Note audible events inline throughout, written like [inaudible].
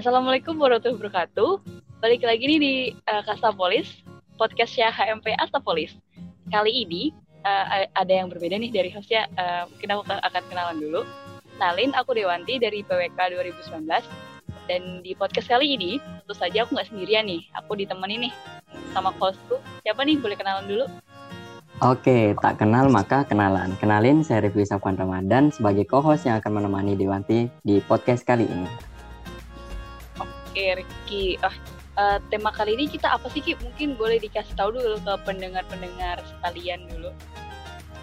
Assalamualaikum warahmatullahi wabarakatuh. Balik lagi nih di uh, Kastapolis, podcastnya HMP Astapolis. Kali ini uh, ada yang berbeda nih dari hostnya. Uh, mungkin aku akan kenalan dulu. Nalin, aku Dewanti dari PWK 2019. Dan di podcast kali ini, tentu saja aku nggak sendirian nih. Aku ditemani nih sama hostku. Siapa nih? Boleh kenalan dulu? Oke, tak kenal maka kenalan. Kenalin, saya Review Safwan Ramadan sebagai co-host yang akan menemani Dewanti di podcast kali ini. Oke, Ricky. Ah, uh, tema kali ini kita apa sih, Ki? Mungkin boleh dikasih tahu dulu ke pendengar-pendengar sekalian dulu.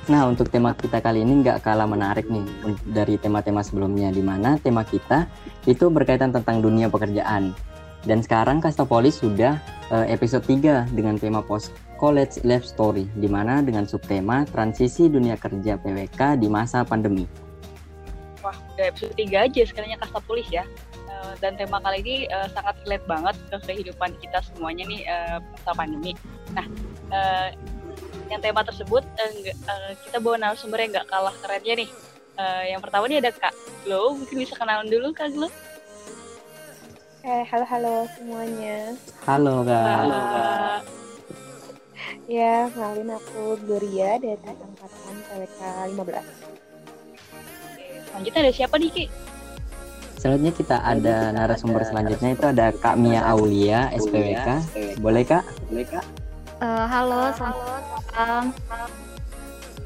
Nah, untuk tema kita kali ini nggak kalah menarik nih dari tema-tema sebelumnya, di mana tema kita itu berkaitan tentang dunia pekerjaan. Dan sekarang Kastopolis sudah uh, episode 3 dengan tema Post College Life Story, di mana dengan subtema Transisi Dunia Kerja PWK di Masa Pandemi. Wah, udah episode 3 aja sekalinya Kastopolis ya. Eh, dan tema kali ini uh, sangat relate banget ke kehidupan kita semuanya nih uh, masa pandemi. Nah, uh, yang tema tersebut uh, uh, kita bawa narasumber yang nggak kalah kerennya nih. Uh, yang pertama nih ada Kak Glo, mungkin bisa kenalan dulu Kak Glo. Eh, halo halo semuanya. Halo Kak. Halo Kak. Ya, kenalin aku Gloria dari angkatan PWK 15. Selanjutnya ada siapa nih Ki? Selanjutnya kita ada narasumber selanjutnya itu ada Kak Mia Aulia SPWK. Boleh Kak? Boleh Kak? Uh, halo, selamat malam.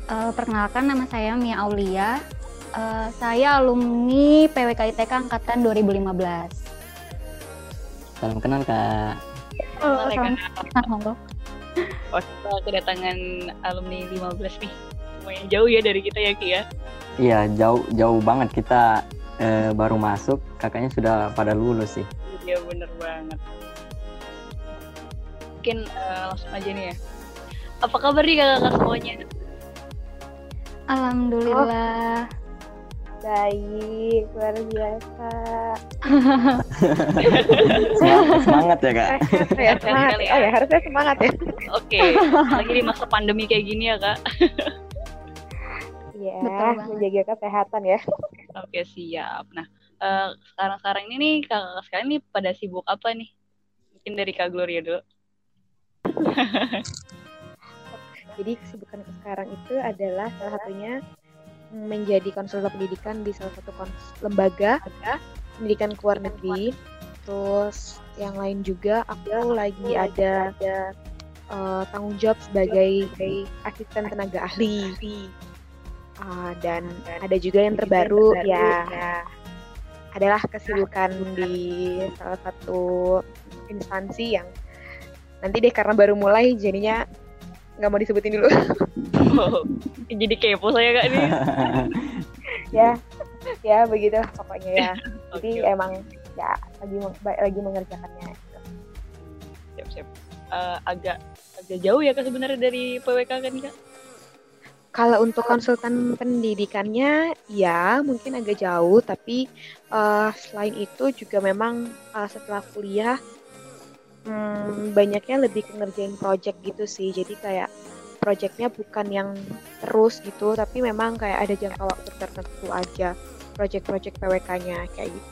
Uh, perkenalkan nama saya Mia Aulia. Uh, saya alumni PWK ITK angkatan 2015. Salam kenal Kak. Halo, salam kenal. Oh, kita kedatangan alumni 15 nih. Lumayan jauh ya dari kita ya Ki ya. Iya, jauh jauh banget kita eh, baru masuk kakaknya sudah pada lulus sih iya bener banget mungkin uh, langsung aja nih ya apa kabar nih kakak-kakak semuanya alhamdulillah oh. Baik, luar biasa. [laughs] semangat ya kak. Ya, semangat. Oh ya harusnya semangat ya. Oke, lagi di masa pandemi kayak gini ya kak. Iya, menjaga kesehatan ya. Oke, siap. Nah, uh, sekarang-sekarang ini nih kakak sekalian nih pada sibuk apa nih? Mungkin dari Kak Gloria dulu. [laughs] Jadi kesibukan sekarang itu adalah salah satunya menjadi konsultan pendidikan di salah satu lembaga pendidikan luar negeri. Terus yang lain juga aku lagi ada, ada uh, tanggung jawab sebagai asisten tenaga ahli uh, dan ada juga yang terbaru, terbaru ya, ya adalah kesibukan di salah satu instansi yang nanti deh karena baru mulai jadinya nggak mau disebutin dulu. Oh, [laughs] jadi kepo saya kak nih. [laughs] ya, ya begitu pokoknya ya. Jadi okay. emang ya lagi lagi mengerjakannya. Gitu. Siap siap. Uh, agak agak jauh ya kak sebenarnya dari PWK kan kak? Kalau untuk konsultan pendidikannya, ya mungkin agak jauh, tapi uh, selain itu juga memang uh, setelah kuliah hmm, banyaknya lebih ngerjain project gitu sih. Jadi kayak projectnya bukan yang terus gitu, tapi memang kayak ada jangka waktu tertentu aja project-project PWK-nya kayak gitu.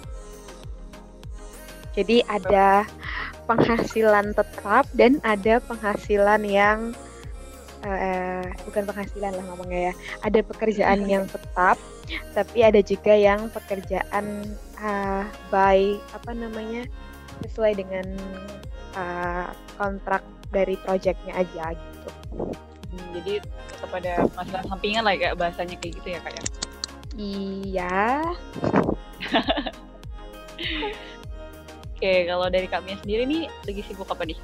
Jadi ada penghasilan tetap dan ada penghasilan yang uh, bukan penghasilan lah ngomongnya ya. Ada pekerjaan yang tetap tapi ada juga yang pekerjaan uh, by apa namanya sesuai dengan uh, kontrak dari projectnya aja gitu. Hmm, jadi tetap ada masalah sampingan lah kayak bahasanya kayak gitu ya kak ya? Iya. [laughs] Oke, kalau dari kami sendiri nih lagi sibuk apa nih?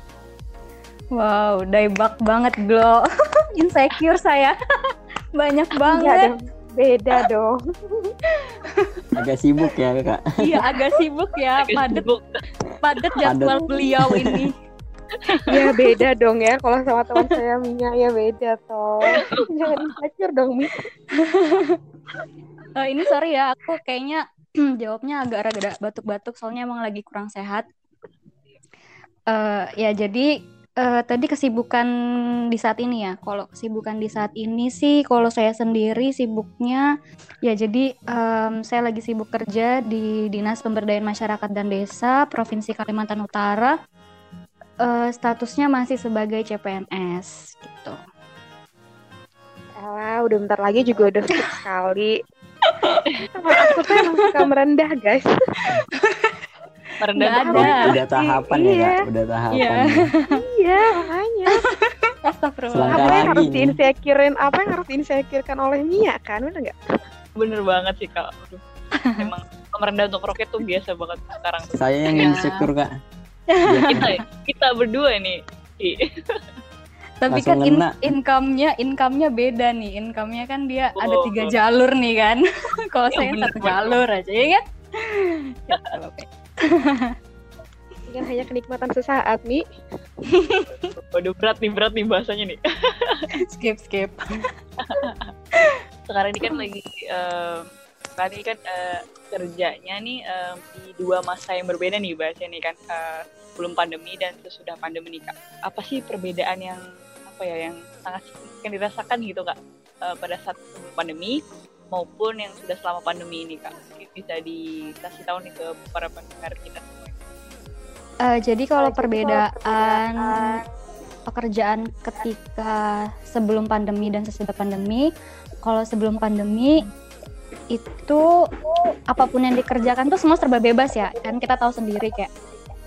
Wow, daybak banget Glo. [laughs] Insecure saya. [laughs] Banyak iya banget. Dong. Beda dong. [laughs] agak sibuk ya kak. Iya agak sibuk ya. Padat. Padat jadwal beliau ini. ya beda dong ya kalau sama teman saya Minya ya beda toh jangan insecure dong Mi uh, ini sorry ya aku kayaknya [clears throat] jawabnya agak agak batuk-batuk soalnya emang lagi kurang sehat uh, ya jadi uh, tadi kesibukan di saat ini ya. Kalau kesibukan di saat ini sih, kalau saya sendiri sibuknya ya jadi um, saya lagi sibuk kerja di Dinas Pemberdayaan Masyarakat dan Desa Provinsi Kalimantan Utara. Uh, statusnya masih sebagai CPNS gitu. Alah, udah bentar lagi juga udah sekali. [laughs] Aku tuh emang suka merendah, guys. [laughs] merendah ada. Udah, udah tahapan ya, iya. ya kak? Udah tahapan iya, iya makanya. [laughs] Astagfirullah. apa yang harus diinsekirin apa yang harus diinsekirkan oleh Mia kan? Bener nggak? Bener banget sih kak. Aduh. emang merendah untuk roket tuh biasa banget sekarang. Saya yang ya. insecure kak. Kita kita berdua nih tapi kan in income-nya income-nya beda nih. Income-nya kan dia oh, ada tiga jalur nih kan? [laughs] Kalau ya, saya satu jalur aja ya kan? [laughs] Ya, ini kan hanya kenikmatan sesaat nih. [laughs] Waduh berat nih berat nih bahasanya nih. [laughs] skip skip. Sekarang ini kan lagi uh, sekarang ini kan uh, kerjanya nih uh, di dua masa yang berbeda nih bahasanya nih kan uh, sebelum pandemi dan sesudah pandemi nih kak. Apa sih perbedaan yang apa ya yang sangat signifikan dirasakan gitu kak uh, pada saat sebelum pandemi maupun yang sudah selama pandemi ini kak. Bisa dikasih tahu nih ke para pendengar kita. Uh, jadi kalau uh, perbedaan pekerjaan ketika sebelum pandemi dan sesudah pandemi kalau sebelum pandemi itu apa pun yang dikerjakan tuh semua serba bebas ya kan kita tahu sendiri kayak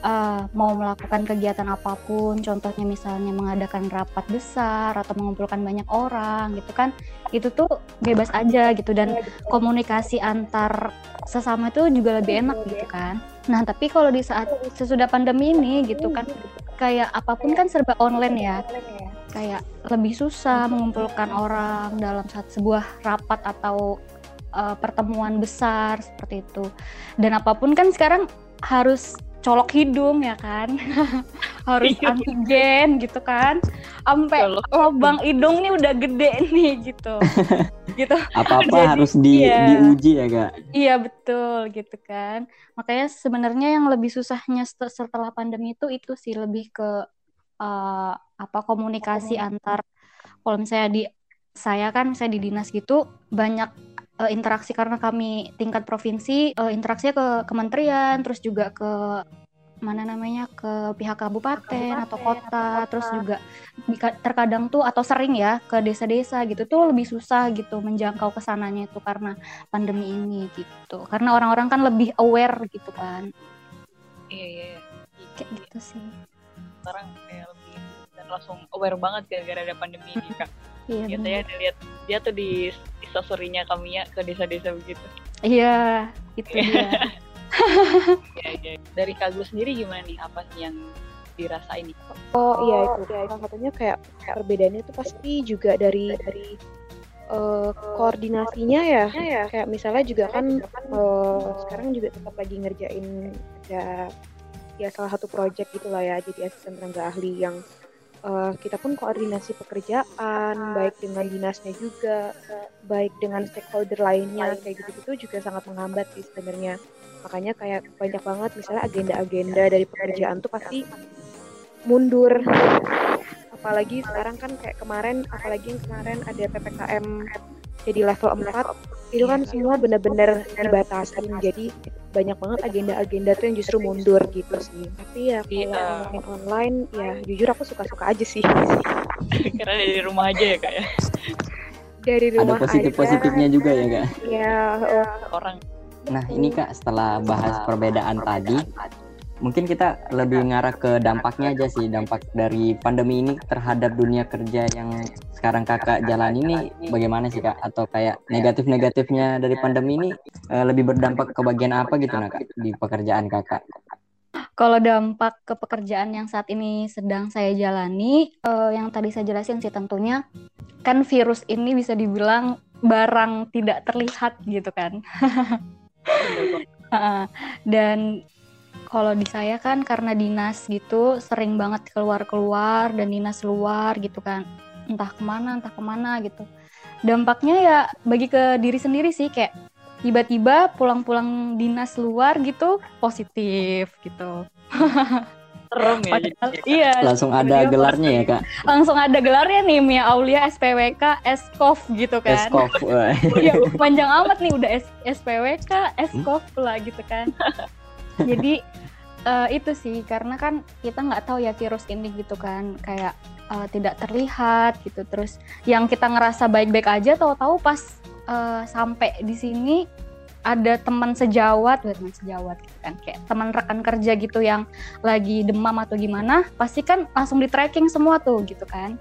uh, mau melakukan kegiatan apa pun, contohnya misalnya mengadakan rapat besar atau mengumpulkan banyak orang gitu kan, itu tuh bebas aja gitu. Dan komunikasi antar sesama itu juga lebih enak gitu kan. Nah tapi kalau di saat sesudah pandemi ini gitu kan, kayak apa pun kan serba online ya, kayak lebih susah mengumpulkan orang dalam saat sebuah rapat atau uh, pertemuan besar seperti itu. Dan apa pun kan sekarang harus colok hidung ya kan? [laughs] Harus iya, antigen gitu kan? Sampai lubang hidung nih udah gede [laughs] nih gitu. Gitu. Apa apa harus di iya. diuji ya kak? Iya betul gitu kan. Makanya sebenarnya yang lebih susahnya setelah pandemi itu itu sih lebih ke uh, apa komunikasi oh. antar. Kalau misalnya di saya kan saya di dinas gitu banyak uh, interaksi karena kami tingkat provinsi uh, interaksinya ke kementerian terus juga ke mana namanya ke pihak kabupaten, kabupaten atau kota, atau terus juga terkadang tuh atau sering ya ke desa-desa gitu tuh lebih susah gitu menjangkau ke sananya itu karena pandemi ini gitu. Karena orang-orang kan lebih aware gitu kan. Iya iya, iya. kayak gitu sih. Sekarang kayak lebih dan langsung aware banget gara-gara ada pandemi ini kak. Iya, biasanya dilihat dia tuh di instastorynya kami ya ke desa-desa begitu. Iya, itu dia. [laughs] ya, ya. Dari Kagu sendiri gimana nih? Apa sih yang dirasain nih? Oh iya itu. Salah satunya kayak perbedaannya itu pasti juga dari dari uh, koordinasinya ya. ya. Kayak misalnya juga kan uh, sekarang juga tetap lagi ngerjain ada ya salah satu project gitulah ya jadi asisten tenaga ahli yang uh, kita pun koordinasi pekerjaan baik dengan dinasnya juga baik dengan stakeholder lainnya kayak gitu-gitu juga sangat menghambat sih sebenarnya. Makanya kayak banyak banget misalnya agenda-agenda dari pekerjaan tuh pasti mundur. Apalagi sekarang kan kayak kemarin apalagi yang kemarin ada PPKM jadi level 4 itu kan semua benar-benar dibatasi. Jadi banyak banget agenda-agenda tuh yang justru mundur gitu sih. Tapi ya kalau yeah. online ya jujur aku suka-suka aja sih. Karena dari rumah aja ya kak ya? Dari rumah ada positif positifnya juga ya kak? Ya oh. orang. Nah ini kak setelah bahas perbedaan tadi mungkin kita lebih ngarah ke dampaknya aja sih dampak dari pandemi ini terhadap dunia kerja yang sekarang kakak jalan ini bagaimana sih kak? Atau kayak negatif negatifnya dari pandemi ini uh, lebih berdampak ke bagian apa gitu nak di pekerjaan kakak? Kalau dampak ke pekerjaan yang saat ini sedang saya jalani, uh, yang tadi saya jelasin sih tentunya kan virus ini bisa dibilang barang tidak terlihat gitu kan. [laughs] Dan kalau di saya kan karena dinas gitu sering banget keluar-keluar dan dinas luar gitu kan entah ke mana entah ke mana gitu dampaknya ya bagi ke diri sendiri sih kayak tiba-tiba pulang-pulang dinas luar gitu positif gitu [laughs] Serem ya. Padahal, jadinya. iya Langsung ada gelarnya ya kak. langsung ada gelarnya nih Mia Aulia SPWK Eskov gitu kan Eskov. Iya, panjang amat nih udah S- SPWK, Eskov lah gitu kan. [laughs] Jadi eh, itu sih karena kan kita nggak tahu ya virus ini gitu kan kayak eh, tidak terlihat gitu. Terus yang kita ngerasa baik-baik aja tahu-tahu pas eh, sampai di sini ada teman sejawat, teman sejawat gitu kan kayak teman rekan kerja gitu yang lagi demam atau gimana, pasti kan langsung di tracking semua tuh gitu kan.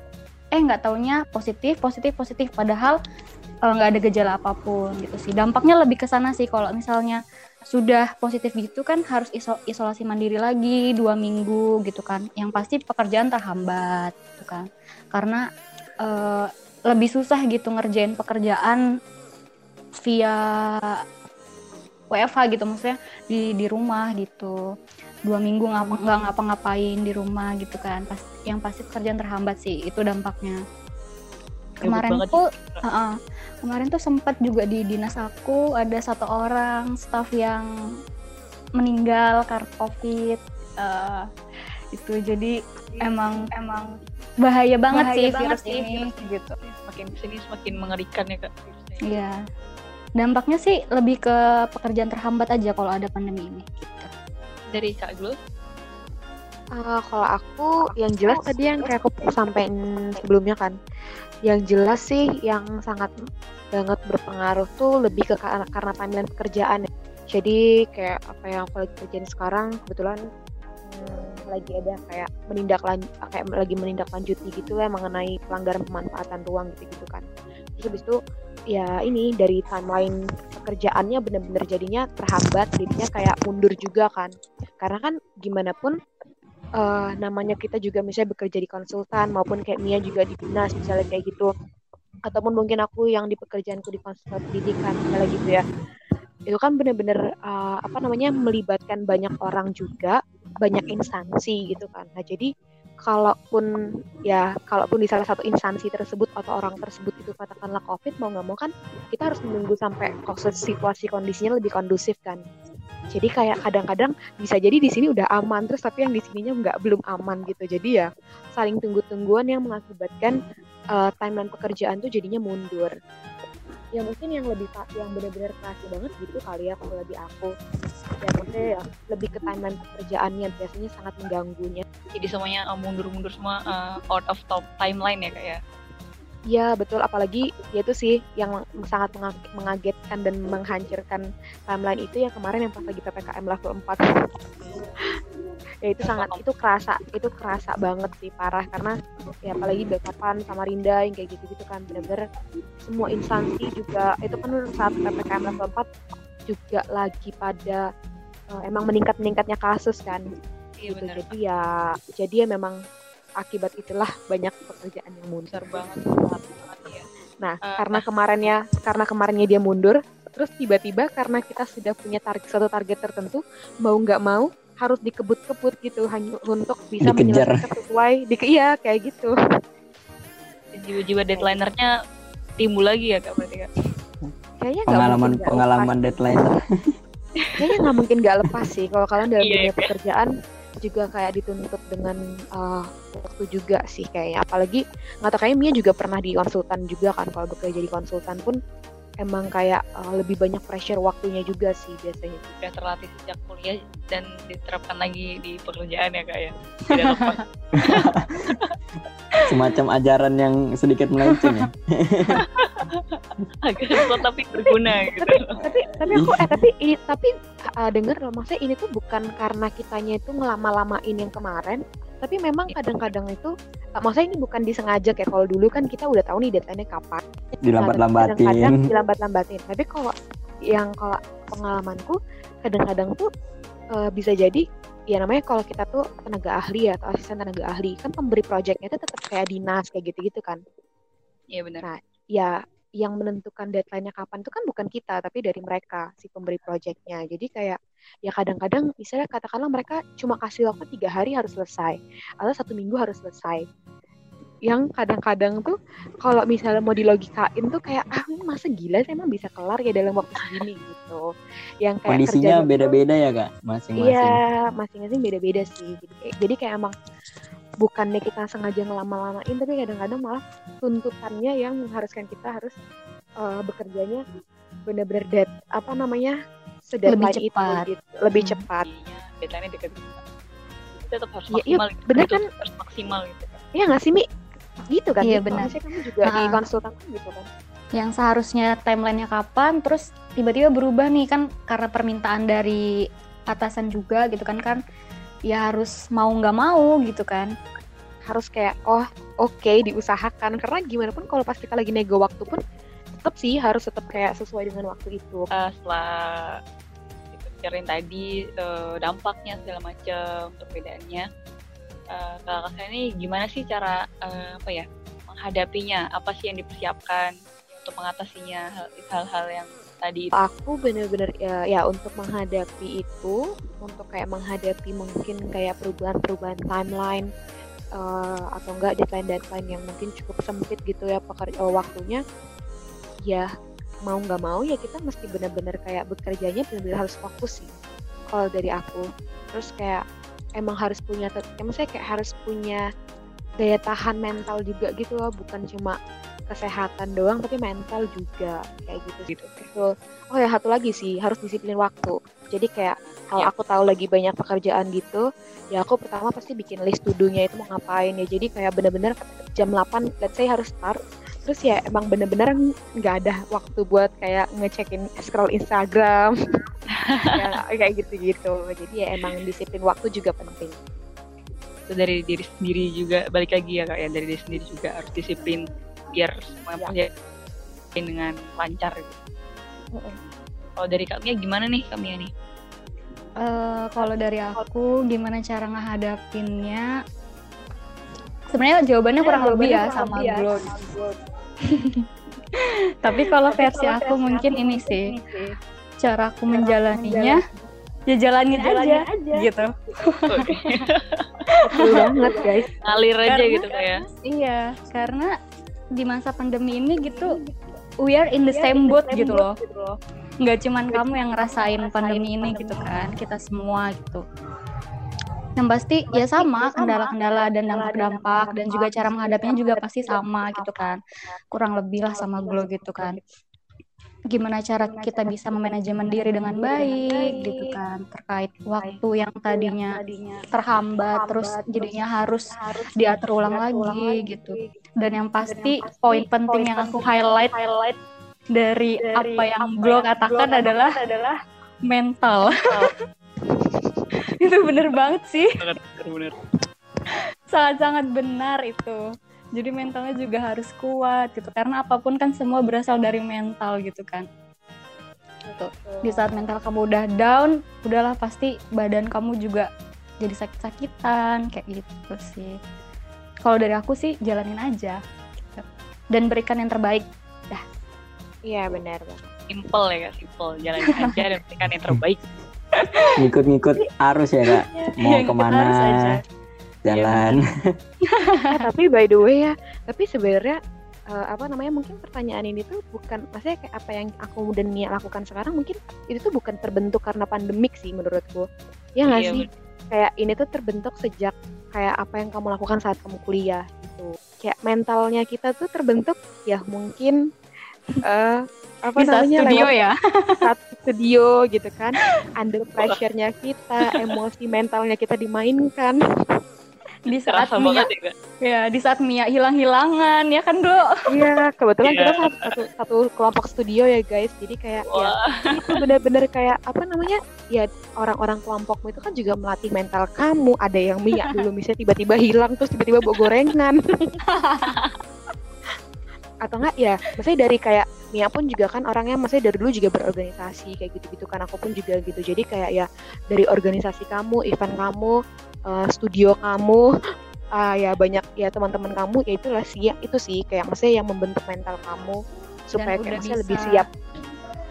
Eh nggak taunya positif, positif, positif padahal nggak ada gejala apa pun gitu sih. Dampaknya lebih ke sana sih kalau misalnya sudah positif gitu kan harus iso- isolasi mandiri lagi dua minggu gitu kan. Yang pasti pekerjaan terhambat gitu kan. Karena eh, lebih susah gitu ngerjain pekerjaan via WFH gitu maksudnya di di rumah gitu dua minggu ngapa nggak ngapa-ngapain di rumah gitu kan pas yang pasti pekerjaan terhambat sih itu dampaknya kemarin tuh uh-uh. kemarin tuh sempat juga di dinas aku ada satu orang staff yang meninggal karena covid Eh, itu jadi emang emang bahaya banget Bahaya sih banget virus sih ini gitu Semakin ke sini semakin mengerikan ya kak. Iya. Dampaknya sih lebih ke pekerjaan terhambat aja kalau ada pandemi ini. Gitu. Dari kak Gul. Eh, kalau aku yang jelas tadi yang kayak aku sampaikan sebelumnya kan, yang jelas sih yang sangat banget berpengaruh tuh lebih ke karena, timeline pekerjaan ya. Jadi kayak apa yang aku lagi kerjain sekarang kebetulan hmm, lagi ada kayak menindak kayak lagi menindaklanjuti gitu ya mengenai pelanggaran pemanfaatan ruang gitu gitu kan. Terus habis itu ya ini dari timeline pekerjaannya bener-bener jadinya terhambat, jadinya kayak mundur juga kan. Karena kan gimana pun eh, namanya kita juga misalnya bekerja di konsultan maupun kayak Mia juga di dinas misalnya kayak gitu. Ataupun mungkin aku yang di pekerjaanku di konsultan pendidikan misalnya gitu ya. Itu kan bener-bener eh, apa namanya melibatkan banyak orang juga banyak instansi gitu kan. Nah jadi kalaupun ya kalaupun di salah satu instansi tersebut atau orang tersebut itu katakanlah covid mau nggak mau kan kita harus menunggu sampai kondisi situasi kondisinya lebih kondusif kan jadi kayak kadang-kadang bisa jadi di sini udah aman terus tapi yang di sininya nggak belum aman gitu. Jadi ya saling tunggu-tungguan yang mengakibatkan eh, timeline pekerjaan tuh jadinya mundur. Ya mungkin yang lebih yang benar-benar kerasa banget gitu kali ya kalau di aku. Ya maksudnya ya lebih ke timeline pekerjaannya biasanya sangat mengganggunya. Jadi semuanya uh, mundur-mundur semua uh, out of top timeline ya kak ya. Ya betul. Apalagi ya itu sih yang sangat menga- mengagetkan dan menghancurkan timeline itu ya kemarin yang pas lagi ppkm level 4 [laughs] ya itu sangat itu kerasa itu kerasa banget sih parah. Karena ya apalagi backupan sama Rinda yang kayak gitu-gitu kan bener-bener semua instansi juga itu kan saat ppkm level 4 juga lagi pada eh, emang meningkat meningkatnya kasus kan. Iya gitu. benar. jadi ya jadi ya memang akibat itulah banyak pekerjaan yang mundur banget. Sangat banget ya. Nah, Eh, karena kemarinnya karena kemarinnya dia mundur, terus tiba-tiba karena kita sudah punya target satu target tertentu, mau nggak mau harus dikebut-kebut gitu hanya untuk bisa Dikejar. menyelesaikan sesuai di iya kayak gitu. Jiwa-jiwa deadlinernya timbul lagi ya kak berarti kak. Kayaknya Pengalaman nggak pengalaman deadline. lepas. Kayaknya nggak mungkin nggak lepas sih kalau kalian dalam Iya, dunia iya. pekerjaan juga kayak dituntut dengan uh, waktu juga sih kayaknya. Apalagi nggak tahu kayaknya Mia juga pernah di konsultan juga kan kalau bekerja di konsultan pun emang kayak uh, lebih banyak pressure waktunya juga sih biasanya. Udah terlatih sejak kuliah dan diterapkan lagi di pekerjaan ya kak ya. Tidak lepas. [laughs] Semacam ajaran yang sedikit melenceng ya. [laughs] Agak susah tapi berguna gitu. tapi tapi tapi aku eh tapi ini tapi uh, denger loh maksudnya ini tuh bukan karena kitanya itu ngelama-lamain yang kemarin tapi memang kadang-kadang itu uh, maksudnya ini bukan disengaja kayak kalau dulu kan kita udah tahu nih deadline-nya kapan kadang-kadang Dilambat-lambatin. dilambat-lambatin tapi kalau yang kalau pengalamanku kadang-kadang tuh uh, bisa jadi ya namanya kalau kita tuh tenaga ahli ya atau asisten tenaga ahli kan pemberi proyeknya itu tetap kayak dinas kayak gitu-gitu kan Iya benar. Nah, ya yang menentukan deadline-nya kapan itu kan bukan kita, tapi dari mereka si pemberi proyeknya. Jadi kayak ya kadang-kadang misalnya katakanlah mereka cuma kasih waktu tiga hari harus selesai, atau satu minggu harus selesai. Yang kadang-kadang tuh kalau misalnya mau dilogikain tuh kayak ah masa gila sih emang bisa kelar ya dalam waktu segini gitu. Yang kayak kondisinya beda-beda ya kak? Masing-masing. Iya masing-masing beda-beda sih. Jadi kayak, jadi kayak emang bukannya kita sengaja ngelama-lamain tapi kadang-kadang malah tuntutannya yang mengharuskan kita harus uh, bekerjanya benar-benar dead apa namanya lebih cepat itu, gitu. lebih hmm. cepat. Iya, deadline-nya dekat tetap harus maksimal ya, ya, gitu. bener kan? harus maksimal gitu Iya nggak sih Mi? Gitu kan? Iya benar. kamu juga uh, di konsultan gitu kan? Yang seharusnya timelinenya kapan, terus tiba-tiba berubah nih kan karena permintaan dari atasan juga gitu kan kan ya harus mau nggak mau gitu kan harus kayak oh oke okay, diusahakan karena gimana pun kalau pas kita lagi nego waktu pun tetap sih harus tetap kayak sesuai dengan waktu itu uh, setelah ceritain tadi uh, dampaknya segala macam perbedaannya uh, kakak saya ini gimana sih cara uh, apa ya menghadapinya apa sih yang dipersiapkan untuk mengatasinya hal-hal yang tadi? Aku bener-bener ya, ya untuk menghadapi itu, untuk kayak menghadapi mungkin kayak perubahan-perubahan timeline uh, atau enggak deadline-deadline yang mungkin cukup sempit gitu ya pekerja uh, waktunya, ya mau nggak mau ya kita mesti bener-bener kayak bekerjanya bener-bener harus fokus sih. Kalau dari aku, terus kayak emang harus punya ya maksudnya kayak harus punya daya tahan mental juga gitu loh bukan cuma kesehatan doang tapi mental juga kayak gitu gitu. Betul. Oh ya satu lagi sih harus disiplin waktu. Jadi kayak kalau ya. aku tahu lagi banyak pekerjaan gitu ya aku pertama pasti bikin list tudunya itu mau ngapain ya. Jadi kayak bener-bener jam 8 let's say harus start terus ya emang bener-bener nggak ada waktu buat kayak ngecekin scroll Instagram. [laughs] Ya, kayak gitu-gitu. Jadi ya emang disiplin waktu juga penting. Itu dari diri sendiri juga. Balik lagi ya kak ya dari diri sendiri juga harus disiplin biar semua ya. dengan lancar. Gitu. kalau dari kami gimana nih kami nih? Uh, kalau dari aku gimana cara ngehadapinnya? Sebenarnya jawabannya kurang lebih ya sama Glow [laughs] Tapi kalau versi aku mungkin ini sih, cara aku menjalaninya ya jalanin, aja, aja. gitu. [laughs] Betul banget guys. Ngalir aja karena, gitu kayak. Iya, karena di masa pandemi ini gitu we are in the same boat gitu loh. Nggak cuman kamu yang ngerasain pandemi ini gitu kan, kita semua gitu yang pasti ya sama kendala-kendala dan dampak-dampak dan juga cara menghadapinya juga pasti sama gitu kan. kurang lebih lah sama Glow gitu kan. gimana cara kita bisa memanajemen diri dengan baik gitu kan. terkait waktu yang tadinya terhambat terus jadinya harus diatur ulang lagi gitu. dan yang pasti poin penting yang aku highlight dari apa yang Glow katakan adalah mental itu bener banget sih. Bener sangat-sangat benar itu. Jadi mentalnya juga harus kuat gitu. Karena apa pun kan semua berasal dari mental gitu kan. Gitu. di saat mental kamu udah down udahlah pasti badan kamu juga jadi sakit-sakitan kayak gitu sih. Kalau dari aku sih jalanin aja gitu. dan berikan yang terbaik dah. Iya benar banget simple ya simple. Jalanin aja dan berikan yang terbaik ngikut-ngikut arus ya kak? Mau ke mana? jalan. [laughs] Eh, tapi by the way ya tapi sebenarnya uh, apa namanya mungkin pertanyaan ini tuh bukan maksudnya kayak apa yang aku dan Nia lakukan sekarang mungkin itu tuh bukan terbentuk karena pandemik sih menurutku. Ya nggak iya, sih? kayak ini tuh terbentuk sejak kayak apa yang kamu lakukan saat kamu kuliah gitu. Kayak mentalnya kita tuh terbentuk ya mungkin uh, apa Bisa namanya studio lewat ya. saat studio gitu kan. Under pressure-nya kita emosi mentalnya kita dimainkan. Di saat Mia, ya, ya di saat Mia hilang-hilangan ya kan Do iya kebetulan yeah. kita iya. satu, satu kelompok studio ya guys. Jadi kayak ya, Wah. ya itu benar-benar kayak apa namanya ya orang-orang kelompokmu itu kan juga melatih mental kamu. Ada yang Mia dulu misalnya tiba-tiba hilang terus tiba-tiba bawa gorengan [laughs] atau enggak ya maksudnya dari kayak Mia pun juga kan orangnya maksudnya dari dulu juga berorganisasi kayak gitu-gitu kan aku pun juga gitu. Jadi kayak ya dari organisasi kamu event kamu uh, studio kamu uh, ya banyak ya teman-teman kamu ya itulah sih ya, itu sih. Kayak maksudnya yang membentuk mental kamu supaya kayak bisa, lebih siap.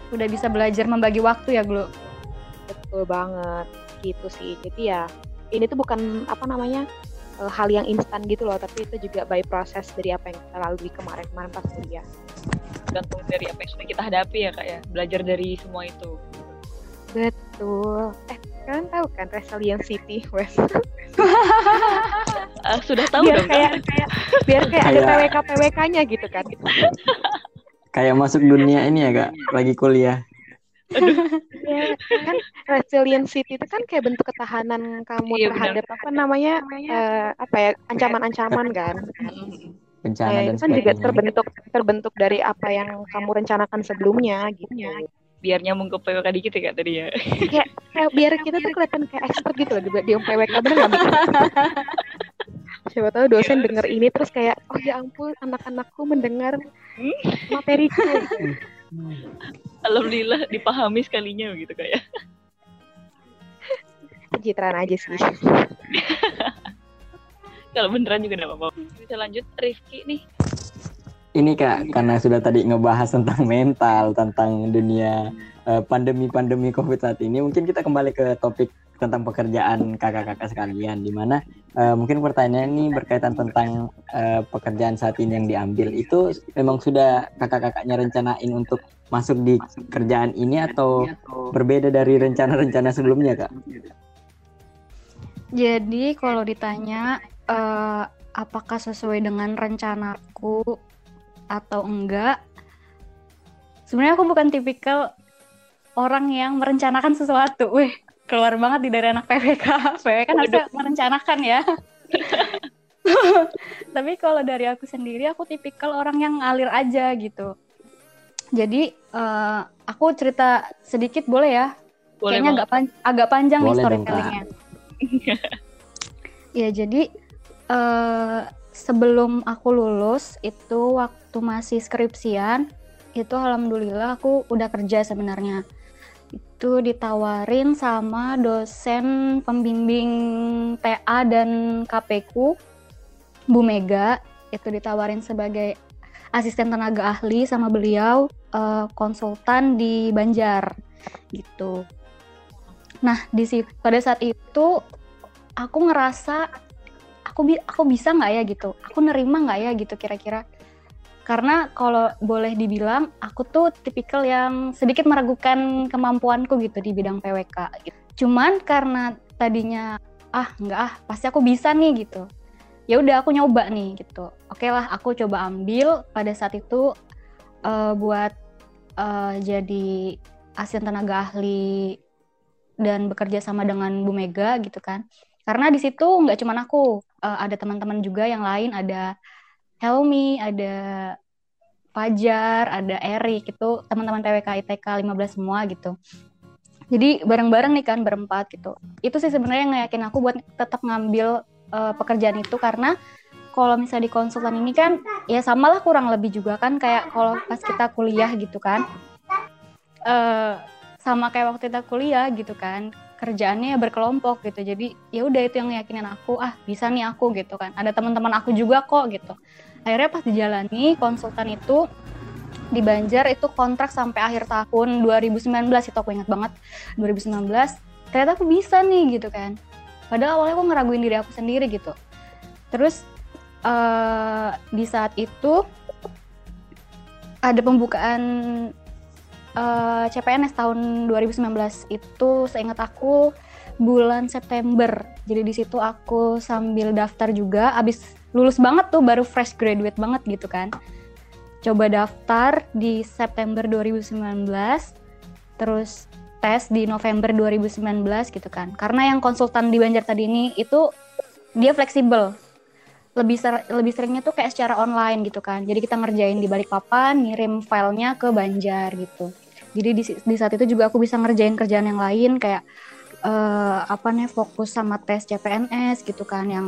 udah bisa belajar membagi waktu ya Glu betul banget gitu sih. Jadi ya ini tuh bukan apa namanya uh, hal yang instan gitu loh tapi itu juga by proses dari apa yang kita lalui kemarin-kemarin pas kuliah. Gantung dari apa yang sudah kita hadapi ya kak ya. Belajar dari semua itu. Betul. Eh kalian tahu kan resilience city wes? Uh, [laughs] sudah tahu biar dong kayak, kak. kayak biar kayak ada Kayak- PWK PWK-nya gitu kan. Kayak masuk dunia ini ya kak, lagi kuliah. Ya kan resilience city itu kan kayak bentuk ketahanan kamu Iya, benar. terhadap apa namanya eh, apa ya ancaman-ancaman kan. Bencana Ya, dan kan juga terbentuk terbentuk dari apa yang kamu rencanakan sebelumnya gitu. Biar nyambung ke PWK dikit ya kak tadi ya. Kayak, kayak biar kita tuh kelihatan kayak expert gitu loh di, di PWK bener nggak Mik? siapa tahu dosen denger ini terus kayak oh ya ampun anak-anakku mendengar materiku [laughs] alhamdulillah dipahami sekalinya begitu kak ya. Pencitraan aja sih. [laughs] Kalau beneran juga nggak apa-apa. Bisa lanjut Rifki nih Ini kak, karena sudah tadi ngebahas tentang mental, tentang dunia eh, pandemi-pandemi COVID saat ini, mungkin kita kembali ke topik tentang pekerjaan kakak-kakak sekalian, di mana eh, mungkin pertanyaan ini berkaitan tentang eh, pekerjaan saat ini yang diambil. Itu memang sudah kakak-kakaknya rencanain untuk masuk di kerjaan ini atau berbeda dari rencana-rencana sebelumnya kak? Jadi kalau ditanya eh, apakah sesuai dengan rencanaku atau enggak, sebenarnya aku bukan tipikal orang yang merencanakan sesuatu. Wih, keluar banget di dari anak PWK. [laughs] PWK kan harusnya merencanakan ya. [laughs] Tapi kalau dari aku sendiri, aku tipikal orang yang ngalir aja gitu. Jadi eh, aku cerita sedikit boleh ya? boleh Kayaknya agak, pan- agak panjang nih Boleh dong, storytellingnya. [laughs] Ya jadi eh, sebelum aku lulus itu waktu masih skripsian itu alhamdulillah aku udah kerja sebenarnya. Itu ditawarin sama dosen pembimbing TA dan KPku Bu Mega itu ditawarin sebagai asisten tenaga ahli sama beliau eh, konsultan di Banjar gitu. Nah di situ pada saat itu aku ngerasa aku bi aku bisa nggak ya gitu? Aku nerima nggak ya gitu kira-kira? Karena kalau boleh dibilang aku tuh tipikal yang sedikit meragukan kemampuanku gitu di bidang PWK gitu. cuman karena tadinya ah nggak ah pasti aku bisa nih gitu. Ya udah aku nyoba nih gitu. Oke lah aku coba ambil. Pada saat itu eh, buat eh, jadi asisten tenaga ahli dan bekerja sama dengan Bu Mega gitu kan karena di situ nggak cuma aku eh, ada teman-teman juga yang lain ada Helmi ada Fajar ada Erik itu teman-teman TWK ITK 15 semua gitu. Jadi bareng-bareng nih kan berempat gitu. Itu sih sebenarnya yang ngayakin aku buat tetap ngambil eh, pekerjaan itu. Karena kalau misalnya di konsultan ini kan ya samalah kurang lebih juga kan kayak kalau pas kita kuliah gitu kan. Eh sama kayak waktu kita kuliah gitu kan kerjaannya ya berkelompok gitu. Jadi ya udah itu yang yakinin aku ah bisa nih aku gitu kan. Ada teman-teman aku juga kok gitu. Akhirnya pas dijalani konsultan itu di Banjar itu kontrak sampai akhir tahun 2019 itu aku ingat banget 2019 ternyata aku bisa nih gitu kan. Padahal awalnya aku ngeraguin diri aku sendiri gitu. Terus eh, di saat itu ada pembukaan eh, CPNS tahun 2019 itu seingat aku bulan September. Jadi di situ aku sambil daftar juga abis lulus banget tuh baru fresh graduate banget gitu kan. Coba daftar di September 2019 terus tes di November 2019 gitu kan. Karena yang konsultan di Banjar tadi ini itu dia fleksibel. Lebih ser- lebih seringnya tuh kayak secara online gitu kan. Jadi kita ngerjain di Balikpapan, ngirim filenya ke Banjar gitu. Jadi di, di saat itu juga aku bisa ngerjain kerjaan yang lain kayak eh, apa nih fokus sama tes CPNS gitu kan yang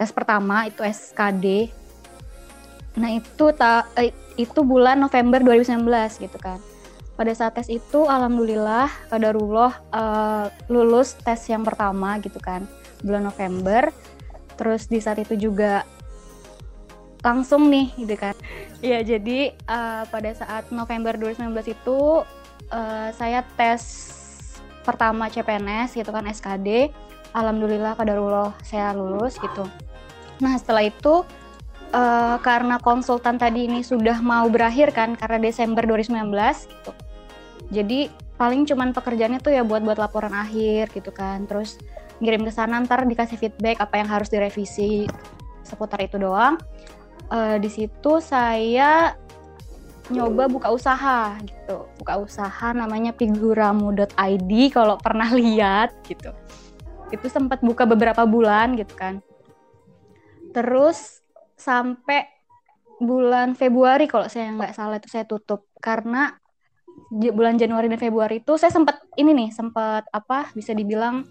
tes pertama itu SKD. Nah itu ta, eh, itu bulan November 2019 gitu kan. Pada saat tes itu alhamdulillah kadarullah eh, lulus tes yang pertama gitu kan bulan November. Terus di saat itu juga langsung nih gitu kan. Iya jadi eh, pada saat November 2019 itu eh, saya tes pertama CPNS gitu kan SKD. Alhamdulillah kadarullah saya lulus gitu. Nah setelah itu uh, karena konsultan tadi ini sudah mau berakhir kan karena Desember 2019 gitu. Jadi paling cuman pekerjaannya tuh ya buat buat laporan akhir gitu kan. Terus ngirim ke sana ntar dikasih feedback apa yang harus direvisi seputar itu doang. Uh, di situ saya nyoba buka usaha gitu. Buka usaha namanya figuramu.id kalau pernah [laughs] lihat gitu. Itu sempat buka beberapa bulan gitu kan. Terus sampai bulan Februari kalau saya nggak salah itu saya tutup karena bulan Januari dan Februari itu saya sempat ini nih sempat apa bisa dibilang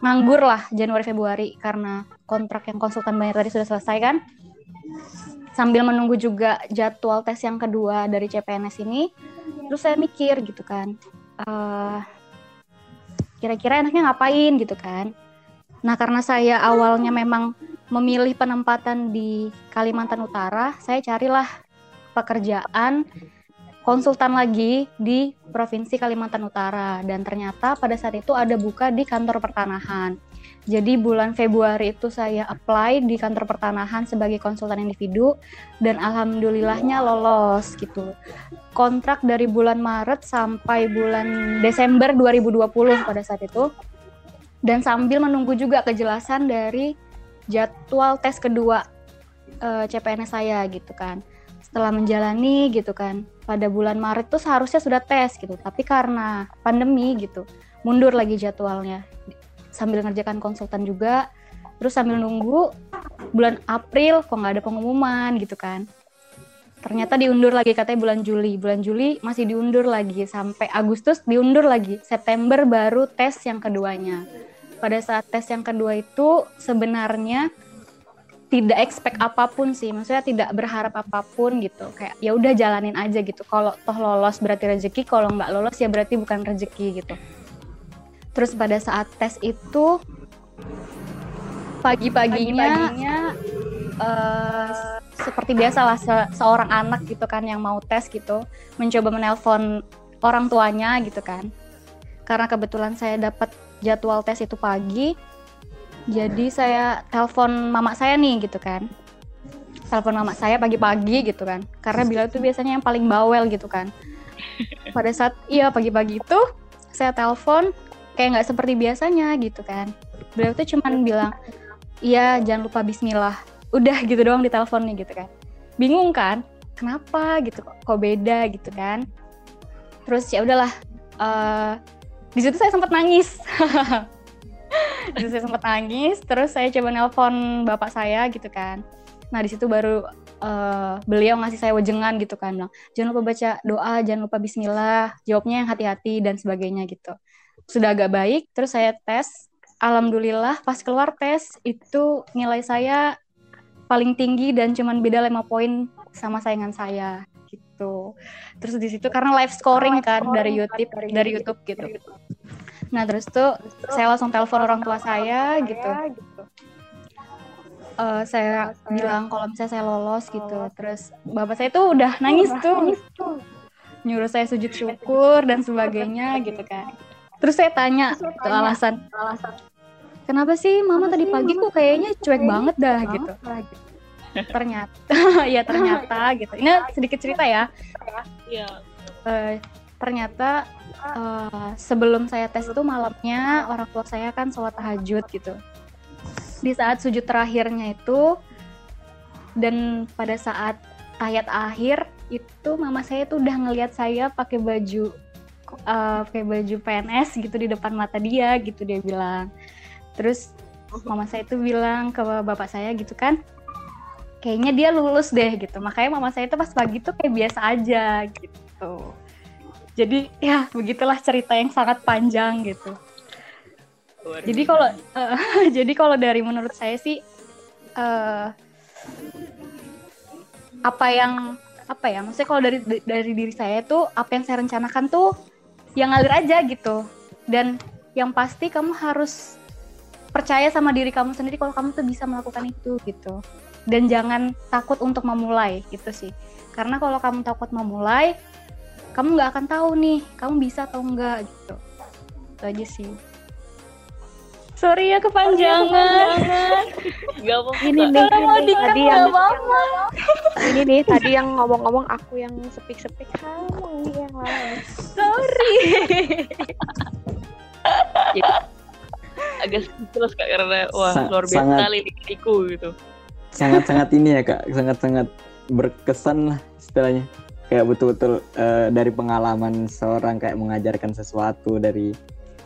nganggur lah Januari Februari karena kontrak yang konsultan bayar tadi sudah selesai kan sambil menunggu juga jadwal tes yang kedua dari CPNS ini terus saya mikir gitu kan uh, kira-kira enaknya ngapain? gitu kan. Nah karena saya awalnya memang memilih penempatan di Kalimantan Utara, saya carilah pekerjaan konsultan lagi di Provinsi Kalimantan Utara. Dan ternyata pada saat itu ada buka di kantor pertanahan. Jadi bulan Februari itu saya apply di kantor pertanahan sebagai konsultan individu dan alhamdulillahnya lolos gitu. Kontrak dari bulan Maret sampai bulan Desember 2020 pada saat itu. Dan sambil menunggu juga kejelasan dari jadwal tes kedua uh, eh, CPNS saya gitu kan. Setelah menjalani gitu kan, pada bulan Maret tuh seharusnya sudah tes gitu, tapi karena pandemi gitu, mundur lagi jadwalnya. Sambil ngerjakan konsultan juga, terus sambil nunggu bulan April kok nggak ada pengumuman gitu kan. Ternyata diundur lagi katanya bulan Juli. Bulan Juli masih diundur lagi. Sampai Agustus diundur lagi. September baru tes yang keduanya. Pada saat tes yang kedua itu sebenarnya tidak expect apa pun sih. Maksudnya tidak berharap apa pun gitu. Kayak ya udah jalanin aja gitu. Kalau toh lolos berarti rezeki. Kalau nggak lolos ya berarti bukan rezeki gitu terus pada saat tes itu pagi-paginya Pagi uh, seperti biasa lah se seorang anak gitu kan yang mau tes gitu mencoba menelpon orang tuanya gitu kan. Karena kebetulan saya dapat jadwal tes itu pagi jadi saya telepon mama saya nih gitu kan. Telepon mama saya pagi-pagi gitu kan karena bila itu biasanya yang paling bawel gitu kan. [laughs] Pada saat iya pagi-pagi itu saya telepon kayak nggak seperti biasanya gitu kan. Beliau tuh cuman bilang iya jangan lupa Bismillah. Udah gitu doang di teleponnya gitu kan. Bingung kan kenapa gitu kok, kok beda gitu kan? Terus ya udahlah uh, di situ saya sempat nangis. [laughs] Di situ saya sempat nangis terus saya coba nelpon bapak saya gitu kan. Nah di situ baru uh, beliau ngasih saya wejengan gitu kan bilang jangan lupa baca doa jangan lupa Bismillah. Jawabnya yang hati-hati dan sebagainya gitu sudah agak baik terus saya tes alhamdulillah pas keluar tes itu nilai saya paling tinggi dan cuman beda lima poin sama saingan saya gitu. Terus di situ karena live scoring kan dari YouTube dari YouTube gitu. Nah terus tuh saya langsung telepon orang tua saya gitu. Uh, saya bilang kalau misalnya saya lolos gitu. Terus bapak saya tuh udah nangis tuh, nyuruh saya sujud syukur dan sebagainya gitu kan. Terus saya tanya tuh alasan, kenapa sih mama tadi pagi kok kayaknya cuek banget dah gitu. [laughs] ternyata ya ternyata [laughs] gitu. Ini sedikit cerita ya. Iya. uh, ternyata uh, sebelum saya tes itu malamnya orang tua saya kan sholat tahajud gitu. Di saat sujud terakhirnya itu dan pada saat ayat akhir itu mama saya tuh udah ngelihat saya pakai baju uh, pakai baju PNS gitu di depan mata dia gitu dia bilang. Terus mama saya itu bilang ke bapak saya gitu kan kayaknya dia lulus deh gitu. Makanya mama saya itu pas pagi tuh kayak biasa aja gitu. Jadi ya begitulah cerita yang sangat panjang gitu. Jadi kalau uh, [laughs] jadi kalau dari menurut saya sih uh, apa yang apa ya maksudnya kalau dari dari diri saya tuh apa yang saya rencanakan tuh yang ngalir aja gitu. Dan yang pasti kamu harus percaya sama diri kamu sendiri kalau kamu tuh bisa melakukan itu gitu. Dan jangan takut untuk memulai gitu sih. Karena kalau kamu takut memulai kamu nggak akan tahu nih kamu bisa atau enggak gitu. Itu aja sih. Sorry ya kepanjangan, Gak apa-apa. Ini nih, mau tadi yang ini nih tadi yang ngomong-ngomong aku yang sepik-sepik. Kamu yang lain. [laughs] Agak speechless kak karena wah Sa- luar biasa sangat- kali likiku gitu. sangat-sangat ini ya kak sangat-sangat berkesan lah istilahnya kayak betul-betul eh, dari pengalaman seorang kayak mengajarkan sesuatu dari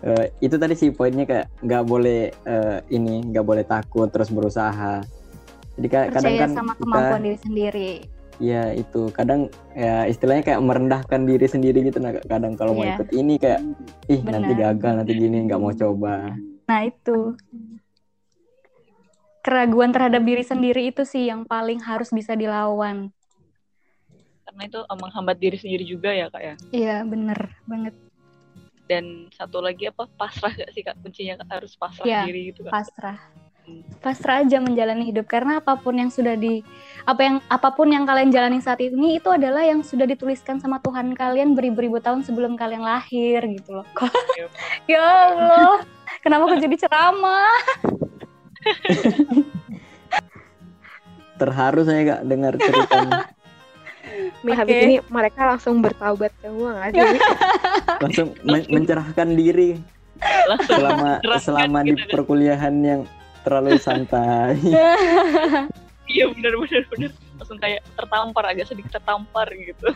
eh, itu tadi sih poinnya kayak nggak boleh eh, ini nggak boleh takut terus berusaha jadi kayak kadang Percaya kan sama kita kemampuan diri sendiri. Ya itu kadang ya istilahnya kayak merendahkan diri sendiri gitu nah kadang kalau mau Iya. ikut ini kayak ih nanti Benar. gagal nanti gini nggak mau coba Nah itu keraguan terhadap diri sendiri itu sih yang paling harus bisa dilawan. Karena itu menghambat diri sendiri juga ya kak ya. Iya bener banget Dan satu lagi apa pasrah gak sih kak kuncinya Kak? harus pasrah Iya, diri gitu kak. pasrah. Pasrah aja menjalani hidup karena apa pun yang sudah di apa yang apa pun yang kalian jalani saat ini itu adalah yang sudah dituliskan sama Tuhan kalian beribu-ribu tahun sebelum kalian lahir gitu loh. Kok- Yep. ya Allah, kenapa aku jadi ceramah? terharu saya kak dengar ceritanya [laughs] Nih habis Oke. ini mereka langsung bertaubat semua nggak sih? langsung men- mencerahkan diri selama selama di perkuliahan yang terlalu santai. [laughs] iya benar benar benar langsung kayak tertampar agak sedikit tertampar gitu.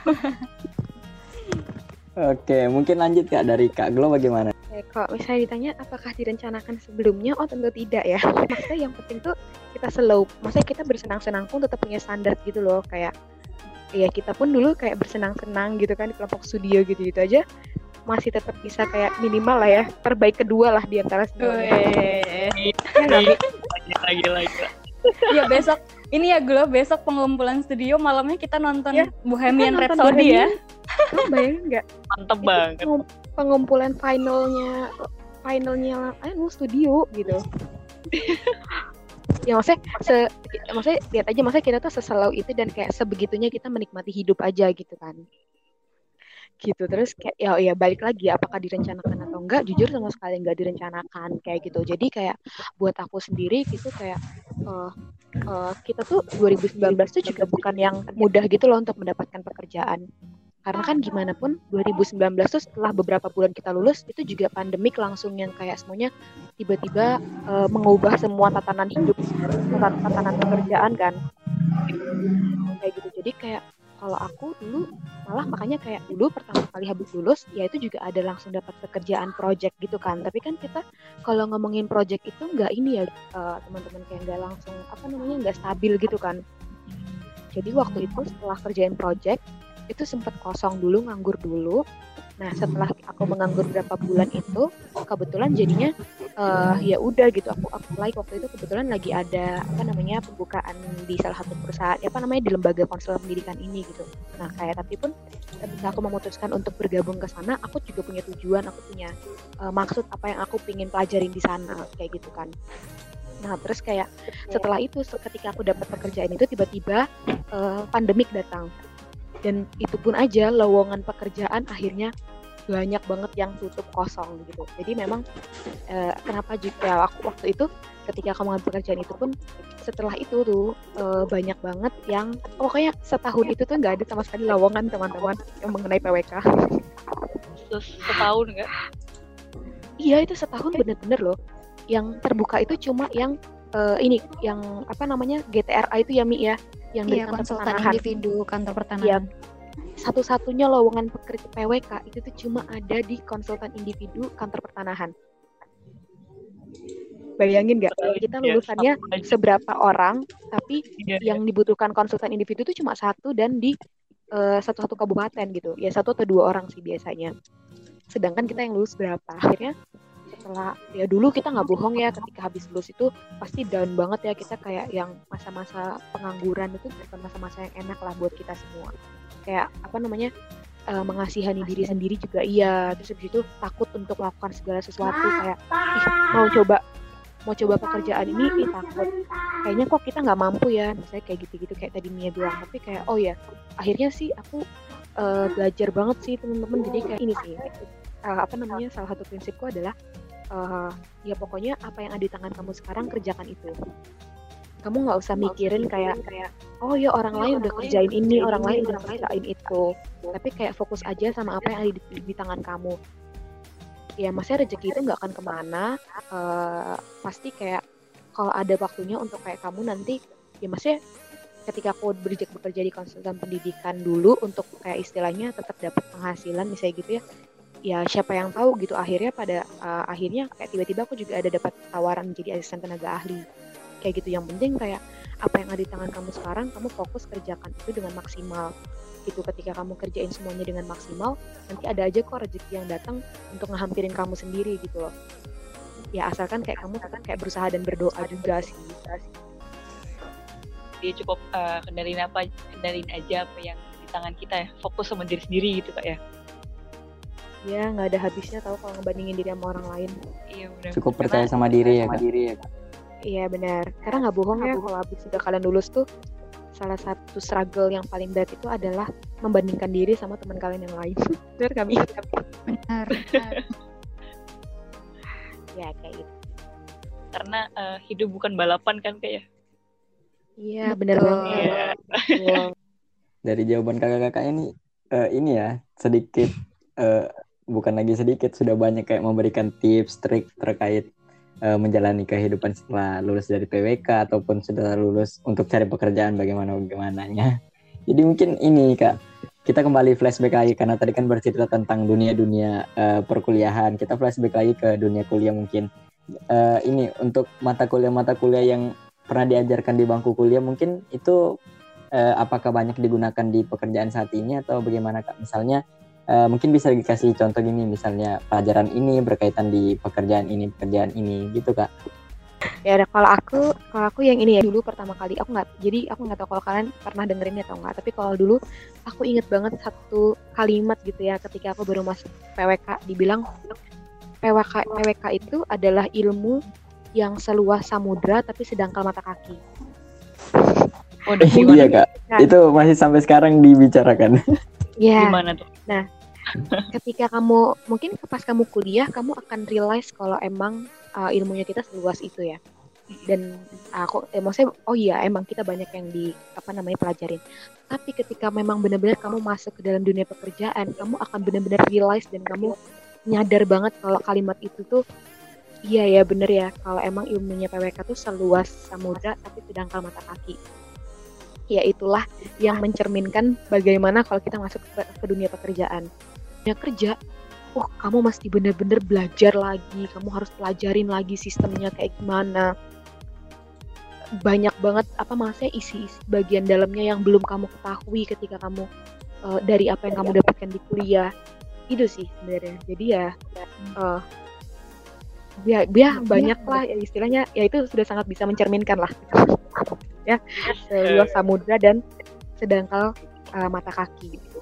Oke, mungkin lanjut kak dari kak Glo bagaimana? Kayak kalau misalnya ditanya apakah direncanakan sebelumnya, oh tentu tidak ya. Maksudnya yang penting tuh kita slow. Maksudnya kita bersenang-senang pun tetap punya standar gitu loh. Kayak ya kita pun dulu kayak bersenang-senang gitu kan di kelompok studio gitu-gitu aja masih tetap bisa kayak minimal lah ya terbaik kedua lah di antara semuanya. Ya lagi lagi lagi. ya besok ini ya Glo besok pengumpulan studio malamnya kita nonton Ya, Bohemian kita nonton Rhapsody ya. Lo bayangin nggak Mantep itu banget. pengum- pengumpulan finalnya finalnya anu studio gitu ya maksudnya se maksudnya lihat aja maksudnya kita tuh seselau itu dan kayak sebegitunya kita menikmati hidup aja gitu kan gitu. Terus kayak ya ya balik lagi apakah direncanakan atau enggak jujur sama sekali enggak direncanakan kayak gitu. Jadi kayak buat aku sendiri gitu kayak eh eh, kita tuh 2019 tuh juga bukan yang mudah gitu loh untuk mendapatkan pekerjaan. Karena kan gimana pun 2019 tuh setelah beberapa bulan kita lulus itu juga pandemik langsung yang kayak semuanya tiba-tiba eh, mengubah semua tatanan hidup tatanan pekerjaan kan. Kayak gitu. Jadi kayak kalau aku dulu malah makanya kayak dulu pertama kali habis lulus ya itu juga ada langsung dapat pekerjaan project gitu kan. Tapi kan kita kalau ngomongin project itu nggak ini ya eh, teman-teman kayak nggak langsung apa namanya nggak stabil gitu kan. Jadi waktu itu setelah kerjain project itu sempat kosong dulu nganggur dulu nah setelah aku menganggur berapa bulan itu kebetulan jadinya eh ya udah gitu aku apply waktu itu kebetulan lagi ada apa namanya pembukaan di salah satu perusahaan apa namanya di lembaga konselor pendidikan ini gitu. Nah kayak tapi pun ketika aku memutuskan untuk bergabung ke sana aku juga punya tujuan aku punya eh, maksud apa yang aku pingin pelajarin di sana kayak gitu kan. Nah terus kayak setelah itu ketika aku dapat pekerjaan itu tiba-tiba eh, pandemik datang dan itu pun aja lowongan pekerjaan akhirnya banyak banget yang tutup kosong gitu. Jadi memang eh, kenapa juga aku waktu itu ketika aku mengambil pekerjaan itu pun setelah itu tuh eh, banyak banget yang pokoknya setahun itu tuh nggak ada sama sekali lowongan teman-teman yang mengenai PWK setahun nggak? iya itu setahun bener-bener loh. Yang terbuka itu cuma yang eh, ini yang apa namanya GTRA itu ya Mi ya yang dari Iya kantor konsultan pertanahan individu kantor pertanahan. satu-satunya lowongan pekerja PWK itu tuh cuma ada di konsultan individu kantor pertanahan. Bayangin nggak? Kita Iya, lulusannya sama aja. seberapa orang, tapi Iya, yang dibutuhkan konsultan individu itu cuma satu dan di eh, satu-satu kabupaten gitu. Ya satu atau dua orang sih biasanya. Sedangkan kita yang lulus berapa? Akhirnya setelah ya dulu kita nggak bohong ya ketika habis lulus itu pasti down banget ya kita kayak yang masa-masa pengangguran itu bukan masa-masa yang enak lah buat kita semua. Kayak apa namanya eh, mengasihani diri sendiri juga iya terus habis itu takut untuk melakukan segala sesuatu kayak ih mau coba mau coba pekerjaan ini ih takut. Kayaknya kok kita nggak mampu ya misalnya kayak gitu-gitu kayak tadi Mia bilang tapi kayak oh ya akhirnya sih aku eh, belajar banget sih teman-teman. Jadi kayak ini sih eh, apa namanya salah satu prinsipku adalah eh, ya pokoknya apa yang ada di tangan kamu sekarang kerjakan itu. Kamu nggak usah mikirin kayak kayak oh ya orang lain udah kerjain ini orang lain udah kerjain itu. tapi kayak fokus aja sama apa yang ada di, di tangan kamu. Ya maksudnya rezeki itu nggak akan ke mana. Uh, pasti kayak kalau ada waktunya untuk kayak kamu nanti ya maksudnya ketika aku berijak bekerja di konsultan pendidikan dulu untuk kayak istilahnya tetap dapat penghasilan misalnya gitu ya ya siapa yang tahu gitu. Akhirnya pada uh, akhirnya kayak tiba-tiba aku juga ada dapat tawaran menjadi asisten tenaga ahli. Kayak gitu. Yang penting kayak apa yang ada di tangan kamu sekarang kamu fokus kerjakan itu dengan maksimal. Itu ketika kamu kerjain semuanya dengan maksimal nanti ada aja kok rezeki yang datang untuk ngehampirin kamu sendiri gitu loh. Ya asalkan kayak kamu tetap kayak berusaha dan berdoa juga sih. Jadi cukup uh, kendalin apa kendalin aja apa yang di tangan kita ya. Fokus sama diri sendiri gitu kak ya ya nggak ada habisnya tahu kalau ngebandingin diri sama orang lain iya benar cukup percaya sama diri ya kak diri ya kak Iya benar. Karena nggak bohong ya kalau habis sudah kalian lulus tuh salah satu struggle yang paling berat itu adalah membandingkan diri sama teman kalian yang lain. [laughs] Benar kami. Benar. [laughs] ya kayak gitu. Karena uh, hidup bukan balapan kan kayak. Iya benar banget. Dari jawaban kakak-kakak ini uh, ini ya sedikit uh, bukan lagi sedikit sudah banyak kayak memberikan tips trik terkait uh, menjalani kehidupan setelah lulus dari PWK ataupun sudah lulus untuk cari pekerjaan bagaimana bagaimananya. [laughs] Jadi mungkin ini kak kita kembali flashback lagi karena tadi kan bercerita tentang dunia-dunia uh, perkuliahan. Kita flashback lagi ke dunia kuliah mungkin uh, ini untuk mata kuliah-mata kuliah yang pernah diajarkan di bangku kuliah mungkin itu apakah banyak digunakan di pekerjaan saat ini atau bagaimana kak? Misalnya uh, mungkin bisa dikasih contoh gini misalnya pelajaran ini berkaitan di pekerjaan ini pekerjaan ini gitu kak ya udah kalau aku kalau aku yang ini ya dulu pertama kali aku nggak jadi aku nggak tahu kalau kalian pernah dengerin atau enggak tapi kalau dulu aku inget banget satu kalimat gitu ya ketika aku baru masuk PWK dibilang PWK PWK itu adalah ilmu yang seluas samudra tapi sedangkal mata kaki Oh, iya kak, nah, itu masih sampai sekarang dibicarakan. Ya. Gimana tuh? Nah, ketika kamu mungkin pas kamu kuliah kamu akan realize kalau emang uh, ilmunya kita seluas itu ya. Dan aku eh, oh iya emang kita banyak yang di apa namanya pelajarin. Tapi ketika memang benar-benar kamu masuk ke dalam dunia pekerjaan kamu akan benar-benar realize dan kamu nyadar banget kalau kalimat itu tuh iya ya bener ya kalau emang ilmunya PWK tuh seluas samudra tapi sedangkan mata kaki. Ya itulah yang mencerminkan bagaimana kalau kita masuk ke, ke dunia pekerjaan. Dunia kerja, oh kamu mesti bener-bener belajar lagi, kamu harus pelajarin lagi sistemnya kayak gimana. Banyak banget apa maksudnya isi-isi bagian dalamnya yang belum kamu ketahui ketika kamu uh, dari apa yang kamu dapatkan di kuliah. Itu sih sebenarnya. Jadi ya uh, biar biar banyak lah ya, istilahnya ya itu sudah sangat bisa mencerminkan lah [laughs] ya seluas samudra dan sedangkal uh, mata kaki gitu.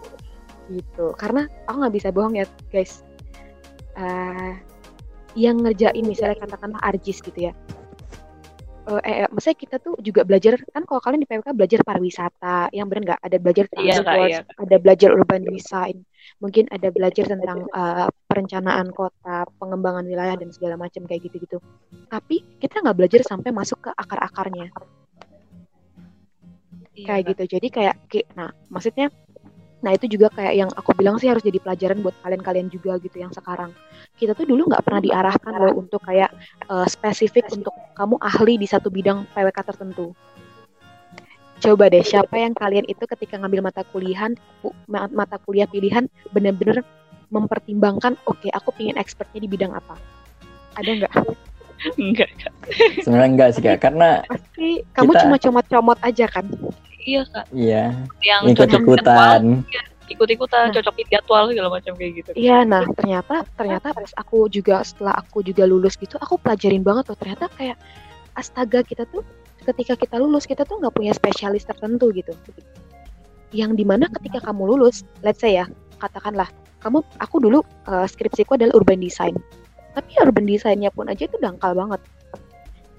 Gitu. Karena aku nggak bisa bohong ya guys. Uh, yang ngerjain misalnya katakanlah arjis gitu ya. Uh, eh, eh, maksudnya kita tuh juga belajar kan kalau kalian di PWK belajar pariwisata yang benar nggak? Ada belajar iya, iya. ada belajar urban design mungkin ada belajar tentang uh, perencanaan kota pengembangan wilayah dan segala macam kayak gitu-gitu. Tapi kita nggak belajar sampai masuk ke akar-akarnya. Iya, kayak gitu. Jadi kayak nah maksudnya nah itu juga kayak yang aku bilang sih harus jadi pelajaran buat kalian-kalian juga gitu yang sekarang. Kita tuh dulu nggak pernah diarahkan loh untuk kayak uh, spesifik untuk kamu ahli di satu bidang PWK tertentu. Coba deh siapa yang kalian itu ketika ngambil mata kuliah mata kuliah pilihan bener-bener mempertimbangkan oke okay, aku pengen expertnya di bidang apa. Ada nggak? Enggak sebenarnya enggak sih kak. Karena pasti kamu kita... cuma comot-comot aja kan iya kak. Iya. Yang ikut ikutan ikut-ikutan nah. cocokin jadwal segala macam kayak gitu. Iya nah ternyata ternyata pas aku juga setelah aku juga lulus gitu aku pelajarin banget tuh. Ternyata kayak astaga kita tuh ketika kita lulus kita tuh nggak punya spesialis tertentu gitu. Yang di mana ketika kamu lulus let's say ya katakanlah kamu aku dulu uh, skripsiku adalah urban design. Tapi urban designnya pun aja itu dangkal banget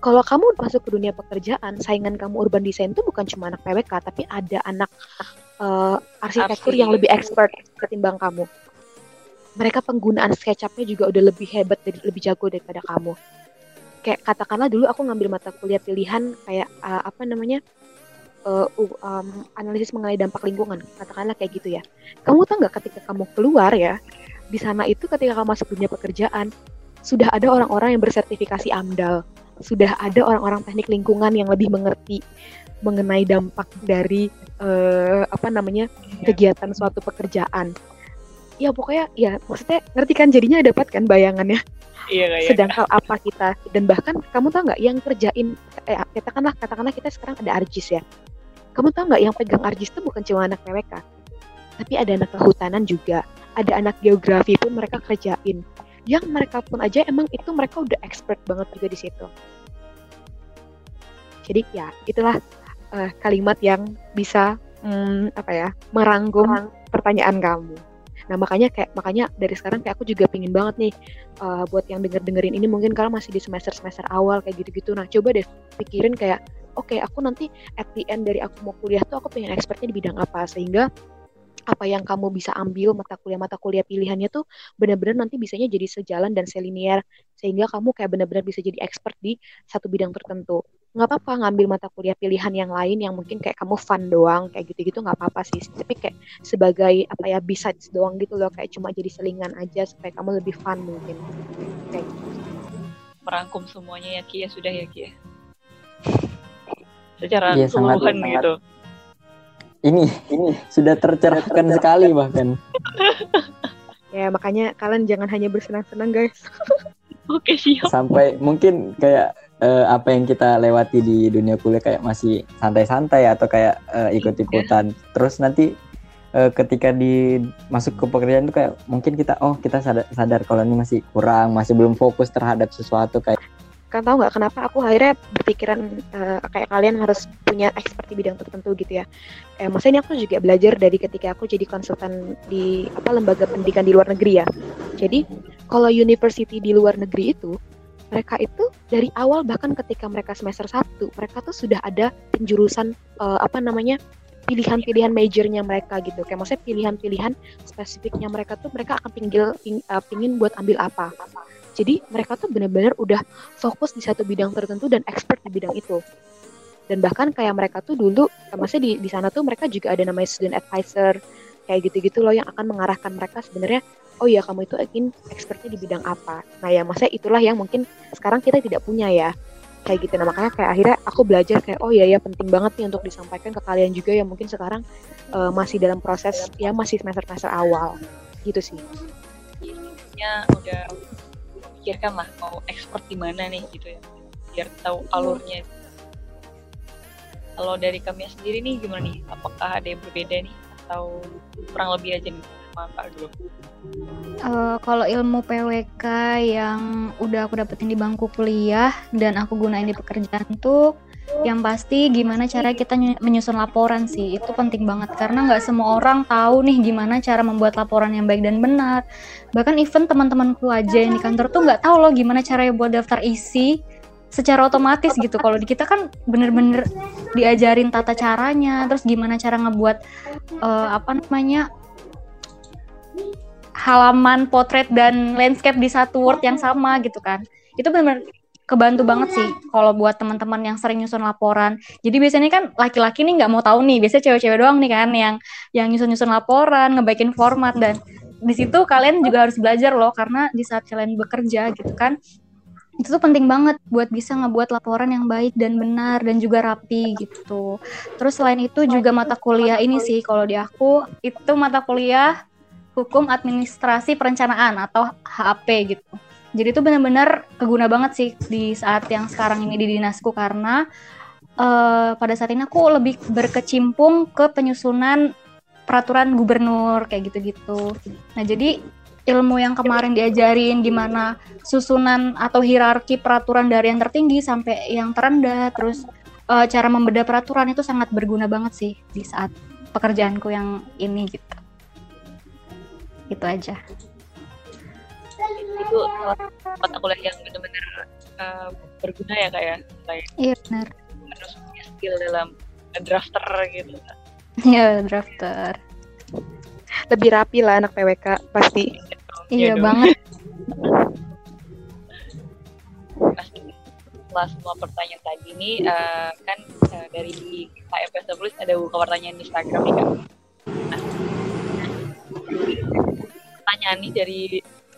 kalau kamu masuk ke dunia pekerjaan, saingan kamu urban design itu bukan cuma anak PWK, tapi ada anak uh, arsitektur yang lebih expert ketimbang kamu. Mereka penggunaan SketchUp-nya juga udah lebih hebat, lebih jago daripada kamu. kayak katakanlah dulu aku ngambil mata kuliah pilihan kayak uh, apa namanya uh, um, analisis mengenai dampak lingkungan katakanlah kayak gitu ya kamu tahu nggak ketika kamu keluar ya di sana itu ketika kamu masuk dunia pekerjaan sudah ada orang-orang yang bersertifikasi AMDAL sudah ada orang-orang teknik lingkungan yang lebih mengerti mengenai dampak dari uh, apa namanya kegiatan suatu pekerjaan. Ya pokoknya ya maksudnya ngerti kan? Jadinya dapat kan bayangannya? Iya, iya. sedang hal apa kita? Dan bahkan kamu tahu nggak yang kerjain eh, katakanlah katakanlah kita sekarang ada arjis ya. Kamu tahu nggak yang pegang arjis itu bukan cuma anak PWK tapi ada anak kehutanan juga. Ada anak geografi pun mereka kerjain yang mereka pun aja emang itu mereka udah expert banget juga di situ. Jadi ya itulah uh, kalimat yang bisa um, apa ya merangkum pertanyaan kamu. Nah makanya kayak makanya dari sekarang kayak aku juga pingin banget nih uh, buat yang denger dengerin ini mungkin kalian masih di semester semester awal kayak gitu-gitu. Nah coba deh pikirin kayak oke okay, aku nanti at the end dari aku mau kuliah tuh aku pengen expertnya di bidang apa? Sehingga apa yang kamu bisa ambil mata kuliah mata kuliah pilihannya tuh benar-benar nanti bisanya jadi sejalan dan selinier. Sehingga kamu kayak benar-benar bisa jadi expert di satu bidang tertentu. Nggak apa-apa ngambil mata kuliah pilihan yang lain yang mungkin kayak kamu fun doang kayak gitu-gitu nggak apa-apa sih. Tapi kayak sebagai apa ya bisa doang gitu loh. Kayak cuma jadi selingan aja supaya kamu lebih fun mungkin. Kayak gitu. merangkum semuanya ya Kia ya. Sudah ya Kia ya? secara ya, keseluruhan gitu ini ini sudah tercerahkan sekali bahkan. [laughs] Ya makanya kalian jangan hanya bersenang-senang guys. [laughs] Oke siap. Sampai mungkin kayak uh, apa yang kita lewati di dunia kuliah kayak masih santai-santai atau kayak uh, ikut-ikutan terus nanti uh, ketika di masuk ke pekerjaan itu kayak mungkin kita oh kita sadar, sadar kalau ini masih kurang masih belum fokus terhadap sesuatu kayak kan tahu nggak kenapa aku akhirnya berpikiran uh, kayak kalian harus punya expert di bidang tertentu gitu ya. Eh, maksudnya ini aku juga belajar dari ketika aku jadi konsultan di apa lembaga pendidikan di luar negeri ya. Jadi kalau university di luar negeri itu mereka itu dari awal bahkan ketika mereka semester 1 mereka tuh sudah ada penjurusan uh, apa namanya pilihan-pilihan majornya mereka gitu kayak maksudnya pilihan-pilihan spesifiknya mereka tuh mereka akan pinggil ping, uh, pingin buat ambil apa jadi mereka tuh benar-benar udah fokus di satu bidang tertentu dan expert di bidang itu. Dan bahkan kayak mereka tuh dulu, maksudnya di, di sana tuh mereka juga ada namanya student advisor, kayak gitu-gitu loh yang akan mengarahkan mereka sebenarnya, oh ya kamu itu ingin expertnya di bidang apa. Nah ya maksudnya itulah yang mungkin sekarang kita tidak punya ya. Kayak gitu. Nah makanya kayak akhirnya aku belajar kayak oh ya ya penting banget nih untuk disampaikan ke kalian juga yang mungkin sekarang uh, masih dalam proses ya masih semester semester awal. Gitu sih. Ya udah pikirkan lah mau expert di mana nih gitu ya. Biar tahu alurnya. Kalau dari kami sendiri nih gimana nih? Apakah ada yang berbeda nih? Atau kurang lebih aja nih sama Kak Aglo? Uh, kalau ilmu PWK yang udah aku dapetin di bangku kuliah dan aku gunain di pekerjaan tuh yang pasti gimana cara kita menyusun laporan sih itu penting banget. Karena nggak semua orang tahu nih gimana cara membuat laporan yang baik dan benar. Bahkan even teman-temanku aja yang di kantor tuh nggak tahu loh gimana cara buat daftar isi secara otomatis gitu. Kalau di kita kan bener-bener diajarin tata caranya terus gimana cara ngebuat uh, apa namanya halaman potret dan landscape di satu word yang sama gitu kan. Itu benar-benar kebantu banget sih kalau buat teman-teman yang sering nyusun laporan. Jadi biasanya kan laki-laki nih nggak mau tahu nih, biasanya cewek-cewek doang nih kan yang yang nyusun-nyusun laporan, ngebaikin format dan di situ kalian juga harus belajar loh karena di saat kalian bekerja gitu kan itu tuh penting banget buat bisa ngebuat laporan yang baik dan benar dan juga rapi gitu. Terus selain itu juga mata kuliah ini sih kalau di aku itu mata kuliah hukum administrasi perencanaan atau HAP gitu jadi itu benar-benar keguna banget sih di saat yang sekarang ini di dinasku karena uh, pada saat ini aku lebih berkecimpung ke penyusunan peraturan gubernur kayak gitu-gitu. Nah jadi ilmu yang kemarin diajarin gimana susunan atau hierarki peraturan dari yang tertinggi sampai yang terendah, terus uh, cara membedah peraturan itu sangat berguna banget sih di saat pekerjaanku yang ini gitu. Itu aja itu mata kuliah yang benar-benar uh, berguna ya kayak kayak iya benar harus punya skill dalam drafter gitu iya drafter. Lebih rapi lah anak PWK pasti. Iya, iya banget. Setelah semua pertanyaan tadi nih uh, kan uh, dari KFP Tulis ada buka pertanyaan di Instagram nih kak. Nah, pertanyaan nih dari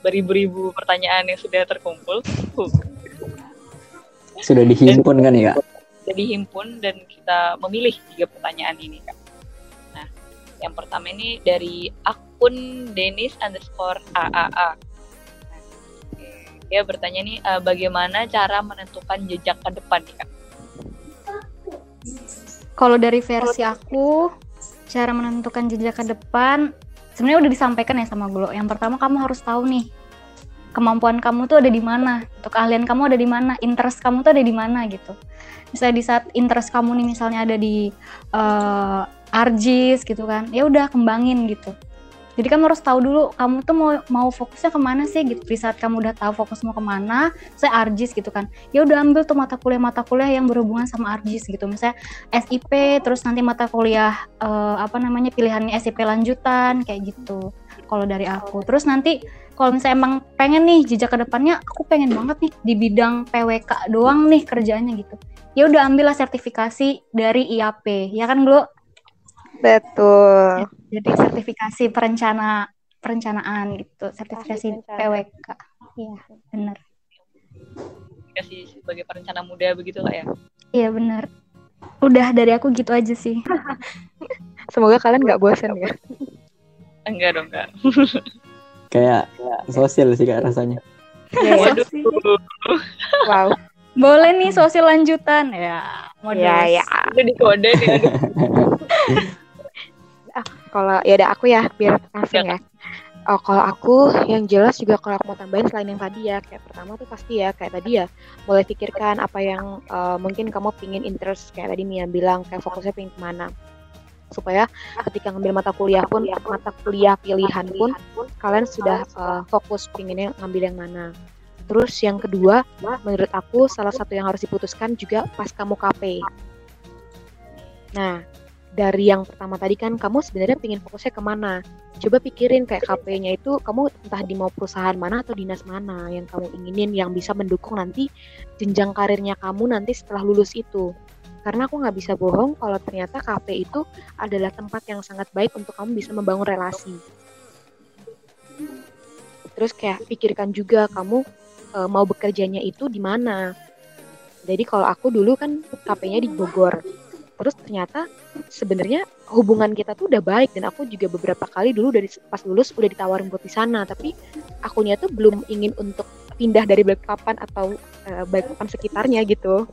beribu-ribu pertanyaan yang sudah terkumpul. Sudah dihimpun kan ya? Sudah dihimpun dan kita memilih tiga pertanyaan ini kak. Nah, yang pertama ini dari akun Dennis underscore AAA. Nah, dia bertanya nih uh, bagaimana cara menentukan jejak ke depan nih kak? Kalau dari versi aku, cara menentukan jejak ke depan sebenarnya udah disampaikan ya sama Glo. Yang pertama kamu harus tahu nih kemampuan kamu tuh ada di mana, untuk keahlian kamu ada di mana, interest kamu tuh ada di mana gitu. Misalnya di saat interest kamu nih misalnya ada di uh, arjis gitu kan, ya udah kembangin gitu. Jadi kamu harus tahu dulu kamu tuh mau mau fokusnya ke mana sih gitu. Di saat kamu udah tahu fokus mau ke mana, saya arjis gitu kan. Ya udah ambil tuh mata kuliah mata kuliah yang berhubungan sama arjis gitu. Misalnya SIP, terus nanti mata kuliah uh, apa namanya pilihannya SIP lanjutan kayak gitu. Kalau dari aku, terus nanti kalau misalnya emang pengen nih jejak ke depannya, aku pengen banget nih di bidang PWK doang nih kerjanya gitu. Ya udah ambillah sertifikasi dari IAP, ya kan Glo? Betul. Jadi sertifikasi perencana perencanaan gitu, sertifikasi PWK. Iya, benar. Kasih sebagai perencana muda begitu lah ya. Iya, benar. Udah dari aku gitu aja sih. [laughs] Semoga kalian nggak bosan ya. Enggak dong, Kak. [laughs] Kayak sosial sih Kak rasanya. Ya, ya. wow. Boleh nih sosial lanjutan ya. Modus. Ya, ya. Udah dikode nih. [laughs] kalau ya ada aku ya biar langsung ya. Oh, kalau aku yang jelas juga kalau aku mau tambahin selain yang tadi ya kayak pertama tuh pasti ya kayak tadi ya boleh pikirkan apa yang uh, mungkin kamu pingin interest kayak tadi Mia bilang kayak fokusnya pingin ke mana. Supaya ketika ngambil mata kuliah pun mata kuliah pilihan pun kalian sudah uh, fokus pinginnya ngambil yang mana. Terus yang kedua menurut aku salah satu yang harus diputuskan juga pas kamu KP nah dari yang pertama tadi kan kamu sebenarnya pingin fokusnya ke mana? Coba pikirin kayak KP-nya itu kamu entah di mau perusahaan mana atau dinas mana yang kamu inginin yang bisa mendukung nanti jenjang karirnya kamu nanti setelah lulus itu. Karena aku nggak bisa bohong kalau ternyata KP itu adalah tempat yang sangat baik untuk kamu bisa membangun relasi. Terus kayak pikirkan juga kamu e, mau bekerjanya itu di mana. Jadi kalau aku dulu kan KP-nya di Bogor terus ternyata sebenarnya hubungan kita tuh udah baik dan aku juga beberapa kali dulu dari pas lulus udah ditawarin buat di sana. Tapi akunya tuh belum ingin untuk pindah dari Balikpapan atau uh, Balikpapan sekitarnya gitu.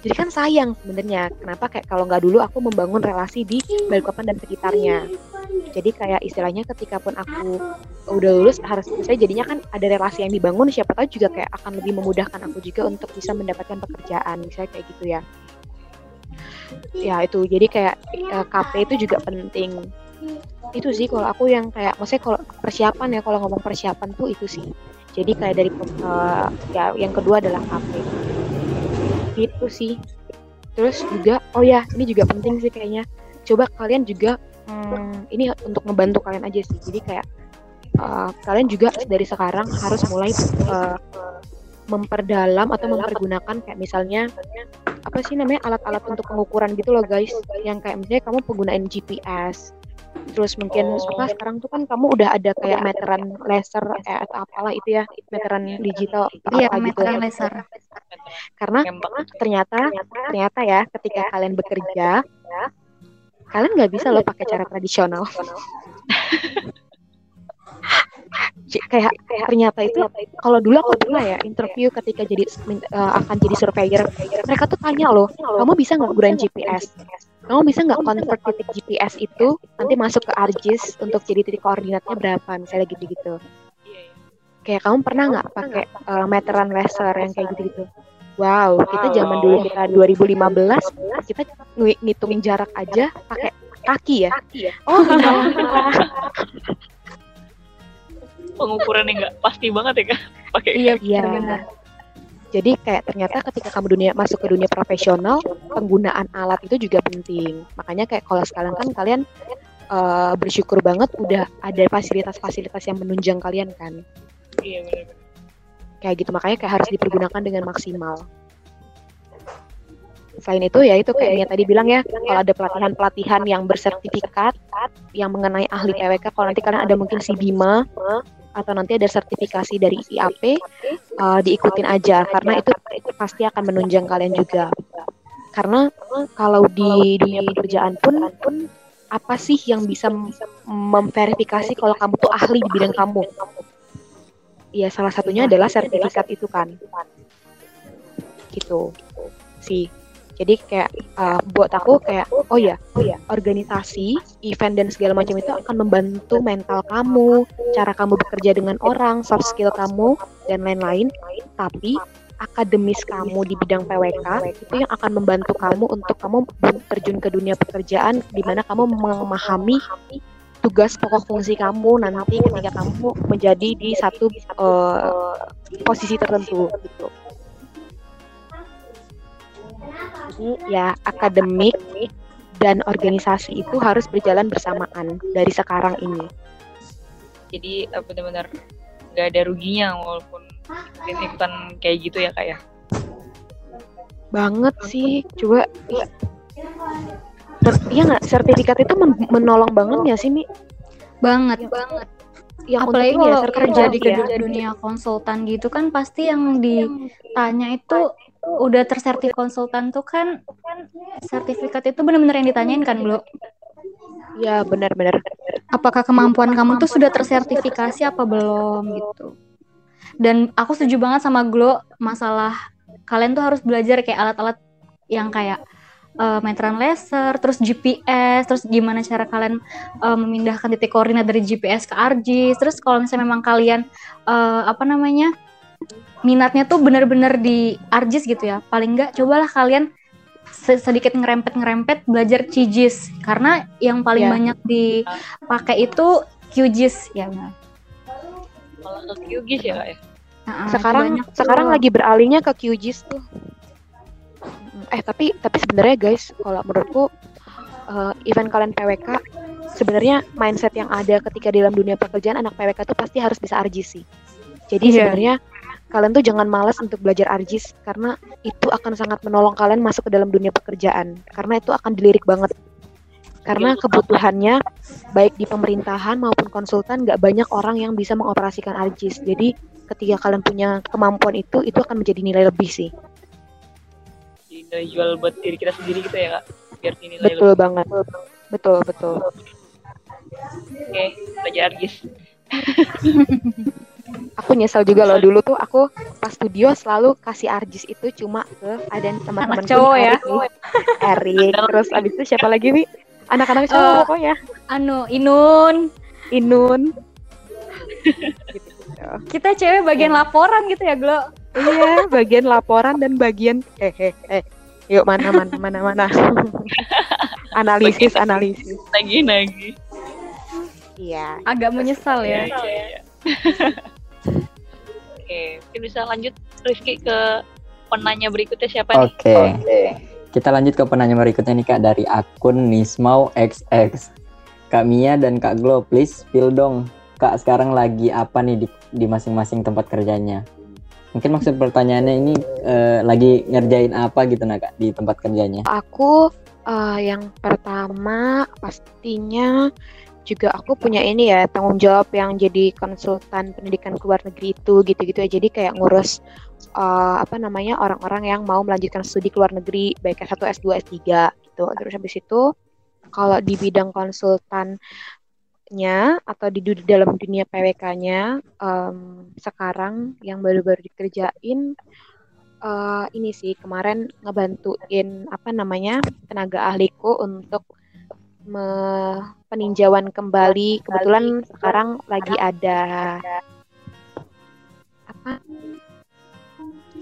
Jadi kan sayang sebenarnya kenapa kayak kalau nggak dulu aku membangun relasi di Balikpapan dan sekitarnya. Jadi kayak istilahnya ketika pun aku udah lulus harus saya jadinya kan ada relasi yang dibangun siapa tahu juga kayak akan lebih memudahkan aku juga untuk bisa mendapatkan pekerjaan misalnya kayak gitu ya ya itu. Jadi kayak uh, eh, KP itu juga penting. Itu sih kalau aku yang kayak maksudnya kalau persiapan ya kalau ngomong persiapan tuh itu sih. Jadi kayak dari uh, ya yang kedua adalah KP itu sih. Terus juga oh ya ini juga penting sih kayaknya. Coba kalian juga hmm, ini untuk membantu kalian aja sih. Jadi kayak uh, kalian juga dari sekarang harus mulai uh, memperdalam atau mempergunakan kayak misalnya apa sih namanya alat-alat untuk pengukuran gitu loh guys. Yang kayak misalnya kamu penggunaan GPS terus mungkin oh. apa sekarang tuh kan kamu udah ada kayak meteran laser eh, atau apalah itu ya meteran digital iya, apa gitu. meteran laser. Karena ternyata ternyata ya ketika kalian bekerja kalian nggak bisa loh pakai cara tradisional [laughs] kayak kayak ternyata itu kalau dulu aku pernah ya interview ketika jadi uh, akan jadi surveyor. Mereka tuh tanya loh kamu bisa nggak gunain GPS kamu bisa nggak convert titik GPS itu nanti masuk ke ArcGIS untuk jadi titik koordinatnya berapa? Misalnya gitu-gitu. Kayak kamu pernah nggak pakai uh, meteran laser yang kayak gitu-gitu? Wow kita zaman dulu kita 2015 kita ngitungin jarak aja pakai kaki ya? Oh [laughs] pengukuran yang nggak pasti banget ya kan pakai iya iya. Jadi kayak ternyata ketika kamu dunia masuk ke dunia profesional penggunaan alat itu juga penting. Makanya kayak kalau sekarang kan kalian uh, bersyukur banget udah ada fasilitas-fasilitas yang menunjang kalian kan? Iya benar kayak gitu makanya kayak harus dipergunakan dengan maksimal. Selain itu ya itu kayak Mia tadi bilang ya, kalau ada pelatihan-pelatihan yang bersertifikat yang mengenai ahli PWK, kalau nanti kalian ada mungkin si Bima atau nanti ada sertifikasi dari IAP, uh, diikutin aja karena itu pasti akan menunjang kalian juga. Karena kalau di dunia pekerjaan pun apa sih yang bisa memverifikasi kalau kamu tuh ahli di bidang kamu? Ya salah satunya adalah sertifikat itu kan. Gitu sih. Jadi kayak uh, buat aku kayak oh ya, oh ya, organisasi, event dan segala macam itu akan membantu mental kamu, cara kamu bekerja dengan orang, soft skill kamu dan lain-lain. Tapi akademis kamu di bidang PWK itu yang akan membantu kamu untuk kamu terjun ke dunia pekerjaan di mana kamu memahami tugas pokok fungsi kamu nanti ketika kamu menjadi di satu uh, posisi tertentu gitu. Jadi ya akademik dan organisasi itu harus berjalan bersamaan dari sekarang ini. Jadi uh, benar-benar nggak ada ruginya walaupun ikutan kayak gitu ya kak ya. Banget sih, coba iya nggak sertifikat itu men menolong banget ya sih Mi? Banget. Banget. Yang apalagi kalau ya, kerja di ya. dunia konsultan gitu kan pasti yang ditanya itu udah tersertif konsultan tuh kan sertifikat itu benar-benar yang ditanyain kan Blo? Ya benar-benar. Apakah kemampuan kamu tuh sudah tersertifikasi apa belum gitu? Dan aku setuju banget sama Glo masalah kalian tuh harus belajar kayak alat-alat yang kayak uh, meteran laser, terus GPS, terus gimana cara kalian uh, memindahkan titik koordinat dari GPS ke ArcGIS. Terus kalau misalnya memang kalian uh, apa namanya minatnya tuh bener-bener di Arjis gitu ya. Paling nggak cobalah kalian sedikit ngerempet-ngerempet belajar QGIS karena yang paling yeah. banyak dipakai itu QGIS ya. Malah ke QGIS ya kak ya? Nah, sekarang sekarang lagi beralihnya ke QGIS tuh. Eh tapi tapi sebenarnya guys kalau menurutku uh, event kalian PWK sebenarnya mindset yang ada ketika dalam dunia pekerjaan anak PWK tuh pasti harus bisa Arjis sih. Jadi yeah. sebenarnya kalian tuh jangan malas untuk belajar arjis karena itu akan sangat menolong kalian masuk ke dalam dunia pekerjaan. Karena itu akan dilirik banget. Karena iya, kebutuhannya baik di pemerintahan maupun konsultan nggak banyak orang yang bisa mengoperasikan arjis. Jadi ketika kalian punya kemampuan itu itu akan menjadi nilai lebih sih. Nilai jual buat diri kita sendiri gitu ya kak? Biar nilai betul lebih. banget. Betul betul. Oke belajar arjis [laughs] aku nyesel juga loh dulu tuh aku pas studio selalu kasih arjis itu cuma ke ada teman-teman cowok ya? Erik terus abis itu siapa lagi wi anak-anak cowok uh, pokoknya? anu Inun. Inun. Gitu, kita cewek bagian ya. laporan gitu ya Glo? Iya bagian laporan dan bagian eh eh eh. Yuk mana mana mana mana? Analisis analisis. lagi lagi iya. Agak menyesal ya, ya. Oke, mungkin bisa lanjut Rizky ke penanya berikutnya siapa nih? Oke. Okay. Kita lanjut ke penanya berikutnya nih Kak dari akun Nismau XX. Kak Mia dan Kak Glo, please spill dong. Kak sekarang lagi apa nih di, di masing-masing tempat kerjanya? Mungkin maksud pertanyaannya ini uh, lagi ngerjain apa gitu nak Kak di tempat kerjanya? Aku uh, yang pertama pastinya juga aku punya ini ya tanggung jawab yang jadi konsultan pendidikan ke luar negeri itu gitu-gitu ya. Jadi kayak ngurus uh, apa namanya orang-orang yang mau melanjutkan studi ke luar negeri baik S1, S2, S3 gitu. Terus habis itu kalau di bidang konsultannya atau di, dalam dunia PWK-nya um, sekarang yang baru-baru dikerjain uh, ini sih kemarin ngebantuin apa namanya tenaga ahliku untuk peninjauan kembali. Kebetulan sekarang lagi ada apa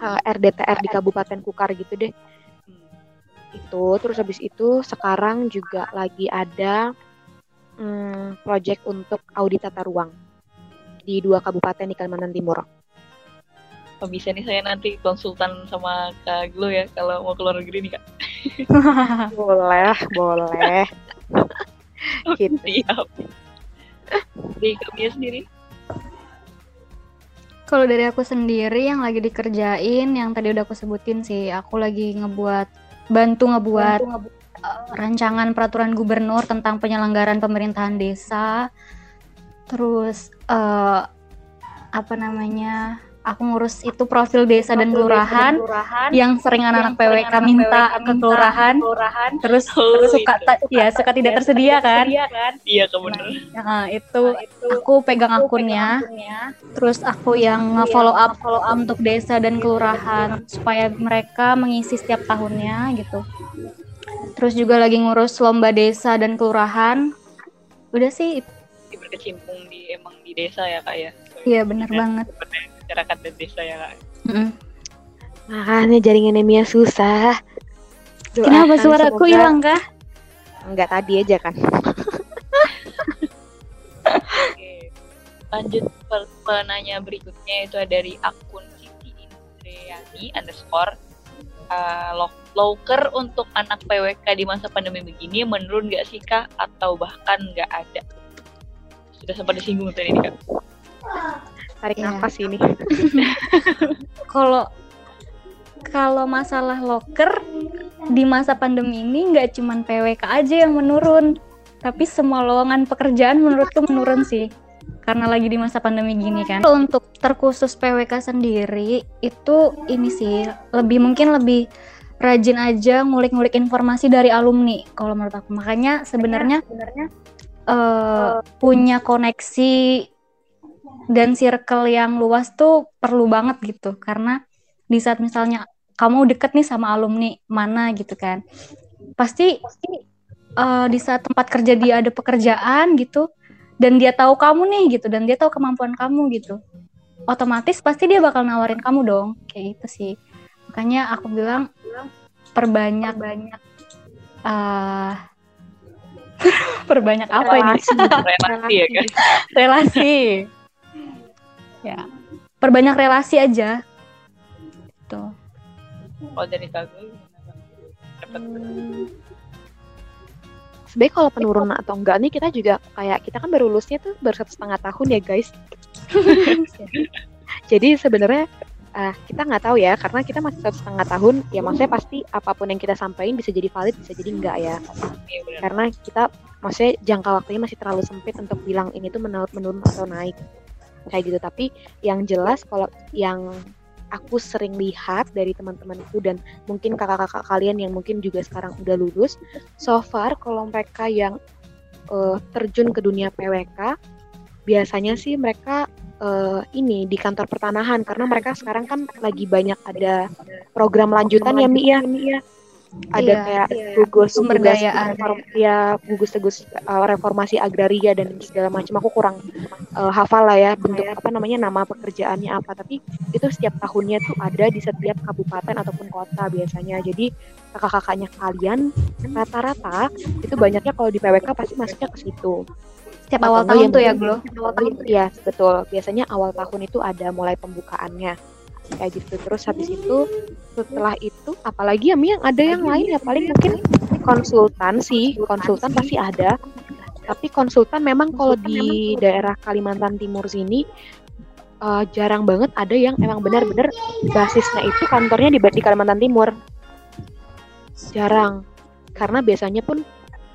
uh, eh, RDTR di Kabupaten Kukar gitu deh. Itu terus habis itu sekarang juga lagi ada um, project untuk audit tata ruang di dua kabupaten di Kalimantan Timur. Oh, bisa nih saya nanti konsultan sama Kak Glo ya kalau mau keluar negeri nih Kak. [laughs] boleh, boleh. [laughs] gitu. Siap. Di kami sendiri? Kalau dari aku sendiri yang lagi dikerjain, yang tadi udah aku sebutin sih, aku lagi ngebuat bantu ngebuat uh, rancangan peraturan gubernur tentang penyelenggaraan pemerintahan desa. Terus uh, apa namanya? Aku ngurus itu profil desa dan kelurahan yang sering anak-anak PWK minta ke kelurahan, terus Oh, suka itu. ta- ya suka tidak tersedia kan? Iya, kebenar. Nah, itu aku pegang akunnya. terus aku yang nge-follow up untuk desa dan kelurahan supaya mereka mengisi setiap tahunnya gitu. Terus juga lagi ngurus lomba desa dan kelurahan. Udah sih. Berkecimpung di emang di desa ya, Kak ya. iya bener banget Masyarakat dan desa ya, Kak. Mm-mm. Makanya jaringannya Mia susah. kenapa Doakan suaraku hilang kah Enggak tadi aja kan. Oke. Lanjut per- penanya berikutnya itu dari akun Siti Indriani underscore uh, lo- loker untuk anak PWK di masa pandemi begini menurun nggak sih kak atau bahkan nggak ada? Sudah sempat disinggung tadi nih kak. Tarik Iya. nafas ini. [laughs] kalau kalau masalah loker di masa pandemi ini nggak cuman PWK aja yang menurun, tapi semua lowongan pekerjaan menurutku menurun sih. Karena lagi di masa pandemi gini kan. Untuk terkhusus PWK sendiri itu ini sih lebih mungkin lebih rajin aja ngulik-ngulik informasi dari alumni kalau menurut aku. Makanya sebenarnya eh, punya koneksi dan circle yang luas tuh perlu banget gitu. Karena di saat misalnya kamu deket nih sama alumni mana gitu kan pasti eh, di saat tempat kerja dia ada pekerjaan gitu dan dia tahu kamu nih gitu dan dia tahu kemampuan kamu gitu otomatis pasti dia bakal nawarin kamu dong kayak gitu sih. Makanya aku bilang perbanyak banyak eh [laughs] perbanyak apa ini? Relasi. [laughs] Ya kak. relasi ya. Perbanyak relasi aja. Tuh Kalau dari Kak? Dapat Sebenarnya kalau penurunan atau enggak nih kita juga kayak kita kan baru lulusnya tuh baru satu setengah tahun ya guys. [laughs] Jadi sebenarnya ah, kita nggak tahu ya karena kita masih satu setengah tahun ya maksudnya pasti apa pun yang kita sampaikan bisa jadi valid bisa jadi enggak ya. Iya karena kita maksudnya jangka waktunya masih terlalu sempit untuk bilang ini tuh menurun, menurun atau naik kayak gitu. Tapi yang jelas kalau yang aku sering lihat dari teman-temanku dan mungkin kakak-kakak kalian yang mungkin juga sekarang udah lulus so far kalau mereka yang eh, terjun ke dunia PWK biasanya sih mereka eh, ini di kantor pertanahan. Karena mereka sekarang kan lagi banyak ada program lanjutan ya Mi ya ada Iya, kayak iya. gugus gugus reform- ya gugus-gugus uh, reformasi agraria dan segala macam. Aku kurang uh, hafal lah ya bentuk apa namanya nama pekerjaannya apa. Tapi itu setiap tahunnya tuh ada di setiap kabupaten ataupun kota biasanya. Jadi kakak-kakaknya kalian rata-rata itu banyaknya kalau di PWK pasti masuknya ke situ. Setiap Atau awal enggak tahun tuh ya Glo? awal tahun ya betul. Biasanya awal tahun itu ada mulai pembukaannya kayak gitu. Terus habis itu setelah itu apalagi ya yang ada yang lain ya paling mungkin konsultan sih. Konsultan pasti ada. Tapi konsultan memang kalau di daerah Kalimantan Timur sini eh, jarang banget ada yang emang benar-benar basisnya itu kantornya di, di Kalimantan Timur. Jarang. Karena biasanya pun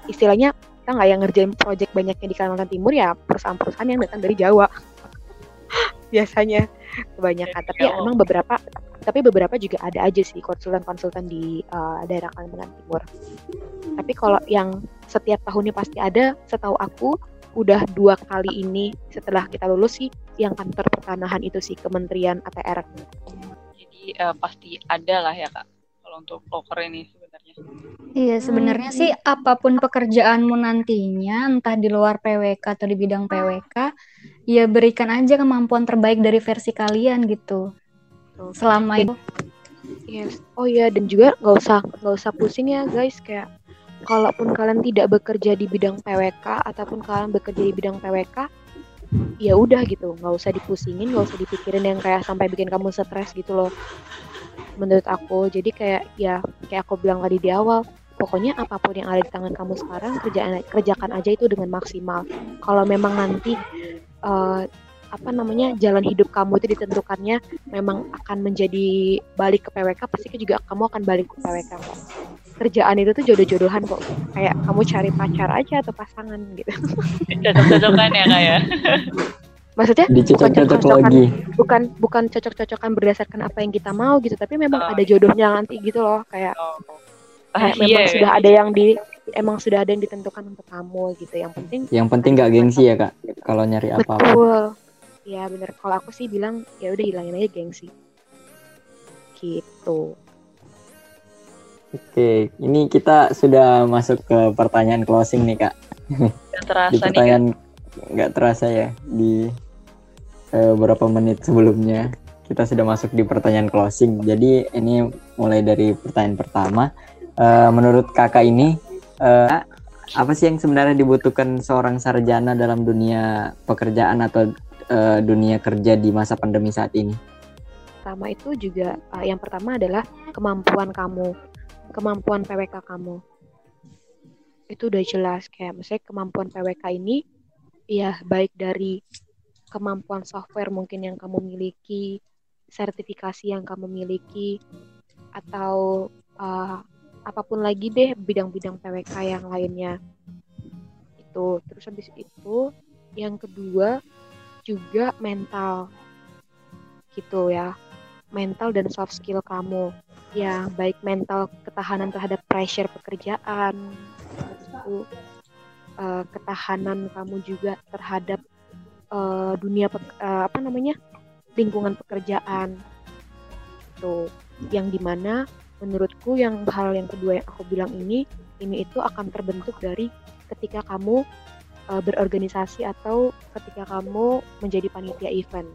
istilahnya kita nggak yang ngerjain project banyaknya di Kalimantan Timur ya perusahaan-perusahaan yang datang dari Jawa. [laughs] Biasanya kebanyakan Dari tapi ya Jawa. emang beberapa tapi beberapa juga ada aja sih konsultan-konsultan di eh, daerah Kalimantan Timur tapi kalau yang setiap tahunnya pasti ada setahu aku udah dua kali ini setelah kita lulus sih yang kantor pertanahan itu sih Kementerian ATR Jadi eh, pasti ada lah ya kak. Kalau untuk loker ini sebenarnya. Iya, sebenarnya sih apa pun pekerjaanmu nantinya, entah di luar PWK atau di bidang PWK, ya berikan aja kemampuan terbaik dari versi kalian gitu. Selama itu, Yes. Oh iya dan juga nggak usah nggak usah pusing ya guys. Kayak kalaupun kalian tidak bekerja di bidang PWK ataupun kalian bekerja di bidang PWK ya udah gitu. Nggak usah dipusingin nggak usah dipikirin yang kayak sampai bikin kamu stres gitu loh. Menurut aku. Jadi kayak ya kayak aku bilang tadi di awal pokoknya apa pun yang ada di tangan kamu sekarang kerjaan kerjakan aja itu dengan maksimal. Kalau memang nanti eh, apa namanya jalan hidup kamu itu ditentukannya memang akan menjadi balik ke PWK pasti juga kamu akan balik ke PWK kok kerjaan itu tuh jodoh-jodohan kok. Kayak kamu cari pacar aja atau pasangan gitu. Cocok-cocokan ya kak ya? Maksudnya bukan cocok-cocokan lagi. bukan bukan cocok-cocokan berdasarkan apa yang kita mau gitu. Tapi memang Oh, ada jodohnya nanti gitu loh kayak oh. Rahasia memang ya, sudah ada yang di emang sudah ada yang ditentukan untuk kamu gitu yang penting Yang penting nggak gengsi ya kak. Kalau nyari apa-apa. betul ya bener kalau aku sih bilang ya udah hilangin aja gengsi gitu Oke, ini kita sudah masuk ke pertanyaan closing nih kak. Nggak terasa Di pertanyaan nggak terasa ya di eh, beberapa menit sebelumnya kita sudah masuk di pertanyaan closing. Jadi ini mulai dari pertanyaan pertama. Eh, menurut kakak ini eh, apa sih yang sebenarnya dibutuhkan seorang sarjana dalam dunia pekerjaan atau eh, dunia kerja di masa pandemi saat ini? pertama itu juga uh, yang pertama adalah kemampuan kamu kemampuan PWK kamu itu udah jelas kayak misalnya kemampuan PWK ini ya baik dari kemampuan software mungkin yang kamu miliki sertifikasi yang kamu miliki atau uh, apa pun lagi deh bidang-bidang PWK yang lainnya. Itu terus habis itu yang kedua juga mental. Gitu ya mental dan soft skill kamu. Ya baik mental ketahanan terhadap pressure pekerjaan itu eh, ketahanan kamu juga terhadap eh, dunia pek- eh, apa namanya lingkungan pekerjaan. Tuh yang di mana menurutku yang hal yang kedua yang aku bilang ini ini itu akan terbentuk dari ketika kamu eh, berorganisasi atau ketika kamu menjadi panitia event.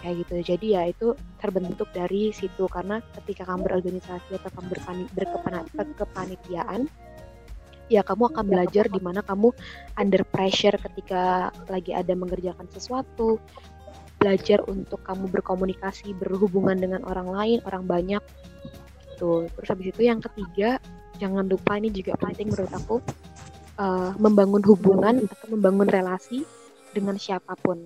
Kayak gitu. Jadi ya itu terbentuk dari situ. Karena ketika kamu berorganisasi atau kamu berpani- berkepanitiaan ya kamu akan belajar di mana kamu under pressure ketika lagi ada mengerjakan sesuatu. Belajar untuk kamu berkomunikasi berhubungan dengan orang lain orang banyak gitu. Terus habis itu yang ketiga jangan lupa ini juga penting menurut aku eh, membangun hubungan atau membangun relasi dengan siapa pun.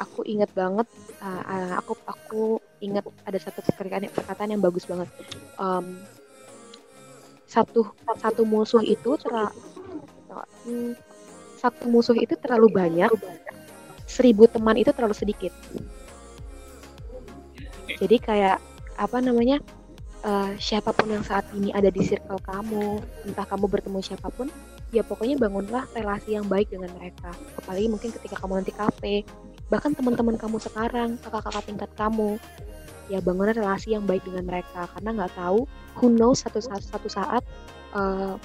Aku ingat banget uh, uh, aku aku ingat ada satu perkataan perkataan yang bagus banget. Em, satu satu musuh itu terlalu satu musuh itu terlalu banyak seribu teman itu terlalu sedikit. Jadi kayak apa namanya eh, siapa pun yang saat ini ada di circle kamu entah kamu bertemu siapa pun ya pokoknya bangunlah relasi yang baik dengan mereka. Apalagi mungkin ketika kamu nanti kafe bahkan teman-teman kamu sekarang kakak-kakak tingkat kamu ya bangunlah relasi yang baik dengan mereka. Karena nggak tahu who knows satu saat satu saat em,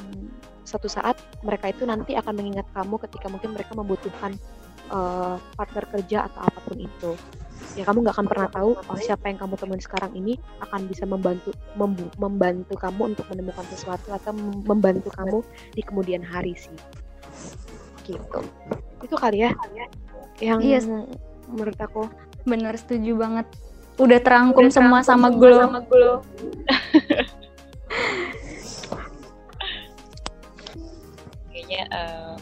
satu saat mereka itu nanti akan mengingat kamu ketika mungkin mereka membutuhkan eh, partner kerja atau apa pun itu ya kamu nggak akan pernah tahu oh, siapa yang kamu temuin sekarang ini akan bisa membantu membu- membantu kamu untuk menemukan sesuatu atau mem- membantu kamu di kemudian hari sih gitu itu kali ya yang Iya. menurut aku Bener setuju banget. Udah terangkum semua sama glow. [laughs] kayaknya eh,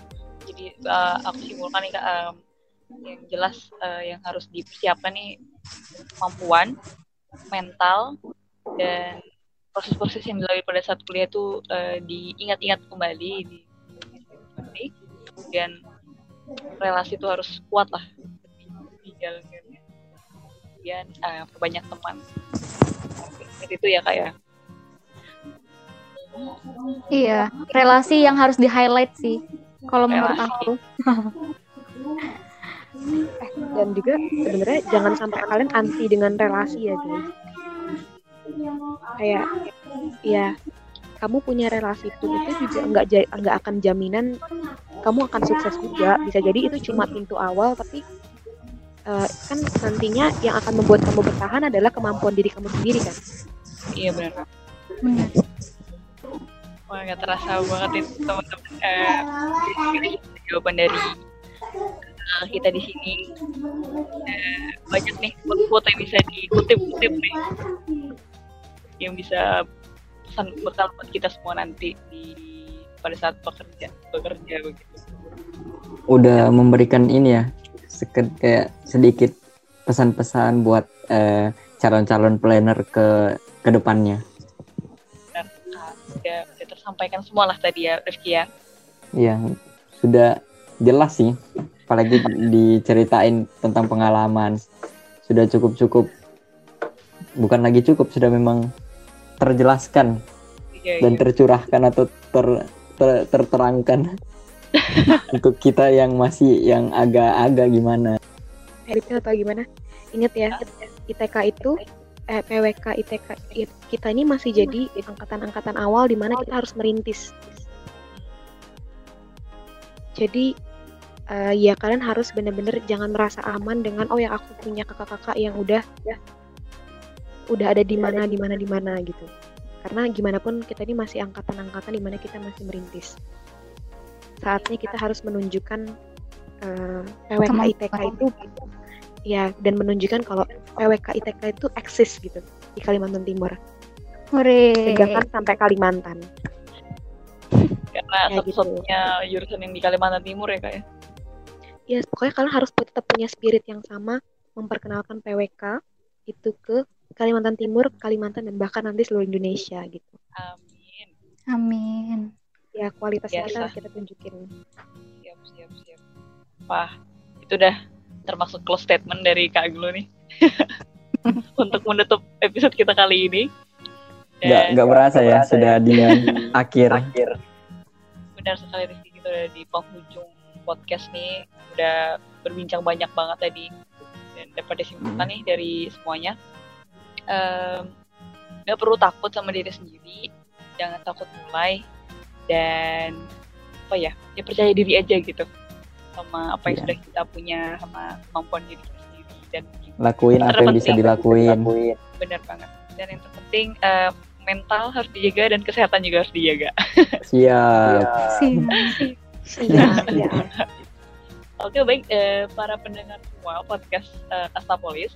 eh, aku simpulkan nih kak em, yang jelas eh, yang harus dipersiapkan nih kemampuan mental dan proses-proses yang dilalui pada saat kuliah itu eh, diingat-ingat kembali di kemudian relasi itu harus kuat lah dijalankannya kemudian eh, perbanyak teman. Seperti itu ya kak ya? Iya, relasi yang harus di-highlight sih. Kalau menurut aku. eh, dan juga sebenarnya jangan sampai kalian anti dengan relasi ya guys. Kayak ya kamu punya relasi itu itu juga nggak nggak akan jaminan kamu akan sukses juga. Bisa jadi itu cuma pintu awal tapi eh, kan nantinya yang akan membuat kamu bertahan adalah kemampuan diri kamu sendiri kan? Iya benar. Kak. Wah nggak terasa banget nih teman-teman. Eh, jawaban dari eh, kita di sini Eh, banyak nih quote yang bisa dikutip-kutip nih, yang bisa pesan bekal buat kita semua nanti di pada saat bekerja bekerja begitu. Udah memberikan ini ya, seket, kayak sedikit pesan-pesan buat eh, calon-calon planner ke ke depannya. Nah, tersampaikan semua lah tadi ya Rifki ya. Iya, sudah jelas sih. Apalagi diceritain tentang pengalaman. Sudah cukup-cukup. Bukan lagi cukup, sudah memang terjelaskan Iya, dan iya. tercurahkan atau ter, ter- terterangkan [laughs] untuk kita yang masih yang agak-agak gimana. Editnya atau gimana? Ingat ya, ITK itu eh, PWK ITK kita ini masih jadi angkatan-angkatan awal di mana kita harus merintis. Jadi eh, ya kalian harus bener-bener jangan merasa aman dengan oh ya aku punya kakak-kakak yang udah ya udah ada di mana di mana di mana gitu. Karena gimana pun kita ini masih angkatan-angkatan di mana kita masih merintis. Saatnya kita harus menunjukkan eh, PWK. ITK itu ya dan menunjukkan kalau PWK ITK itu eksis gitu di Kalimantan Timur. Hore. Tegakkan sampai Kalimantan. Karena Kayak gitu. satu-satunya jurusan yang di Kalimantan Timur ya kak ya. Ya pokoknya kalian harus tetap punya spirit yang sama memperkenalkan PWK itu ke Kalimantan Timur, Kalimantan dan bahkan nanti seluruh Indonesia gitu. Amin. Amin. Ya kualitasnya kita kita tunjukin. Siap, siap, siap. Wah, itu udah termasuk close statement dari Kak Aglo nih. [laughs] Untuk menutup episode kita kali ini. Nggak, nggak berasa ya, sudah di [laughs] akhir. benar sekali Rizky. Kita udah di penghujung podcast nih. Udah berbincang banyak banget tadi. Dan dapat disimpulkan nih dari semuanya. Em, nggak perlu takut sama diri sendiri. Jangan takut mulai. Dan apa ya ya percaya diri aja gitu sama apa yang Iya. sudah kita punya sama kemampuan diri kita sendiri dan Lakuin apa yang bisa dilakuin. benar banget dan yang terpenting eh, mental harus dijaga dan kesehatan juga harus dijaga [laughs] Siap. Siap. Iya, iya. Oke baik eh, para pendengar semua podcast eh, Astapolis,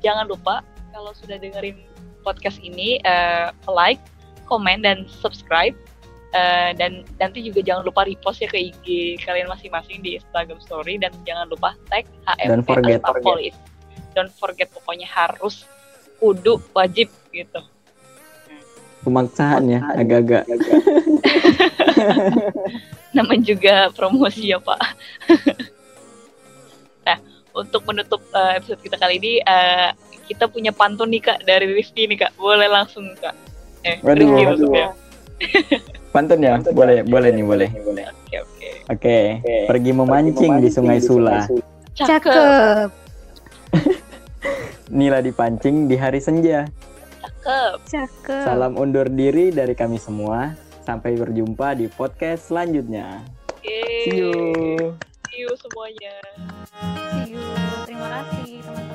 jangan lupa kalau sudah dengerin podcast ini eh, like, komen dan subscribe Eh, dan nanti juga jangan lupa repost ya ke IG kalian masing-masing di Instagram Story dan jangan lupa tag HMP Don't forget. Astapolis. Don't forget pokoknya harus kudu wajib gitu. Pemaksaan ya, agak-agak. [laughs] namanya juga promosi ya Pak. [laughs] nah, untuk menutup uh, episode kita kali ini, uh, kita punya pantun nih Kak dari Rizky nih Kak. Boleh langsung Kak. Eh, waduh. maksudnya. [laughs] Pantun ya? Boleh, boleh nih, boleh. Oke, oke. Oke, pergi memancing di Sungai Sula. Cakep. Cakep. Nila dipancing di hari senja. Cakep. Cakep. Salam undur diri dari kami semua. Sampai berjumpa di podcast selanjutnya. Oke. See you. See you semuanya. See you. Terima kasih teman-teman.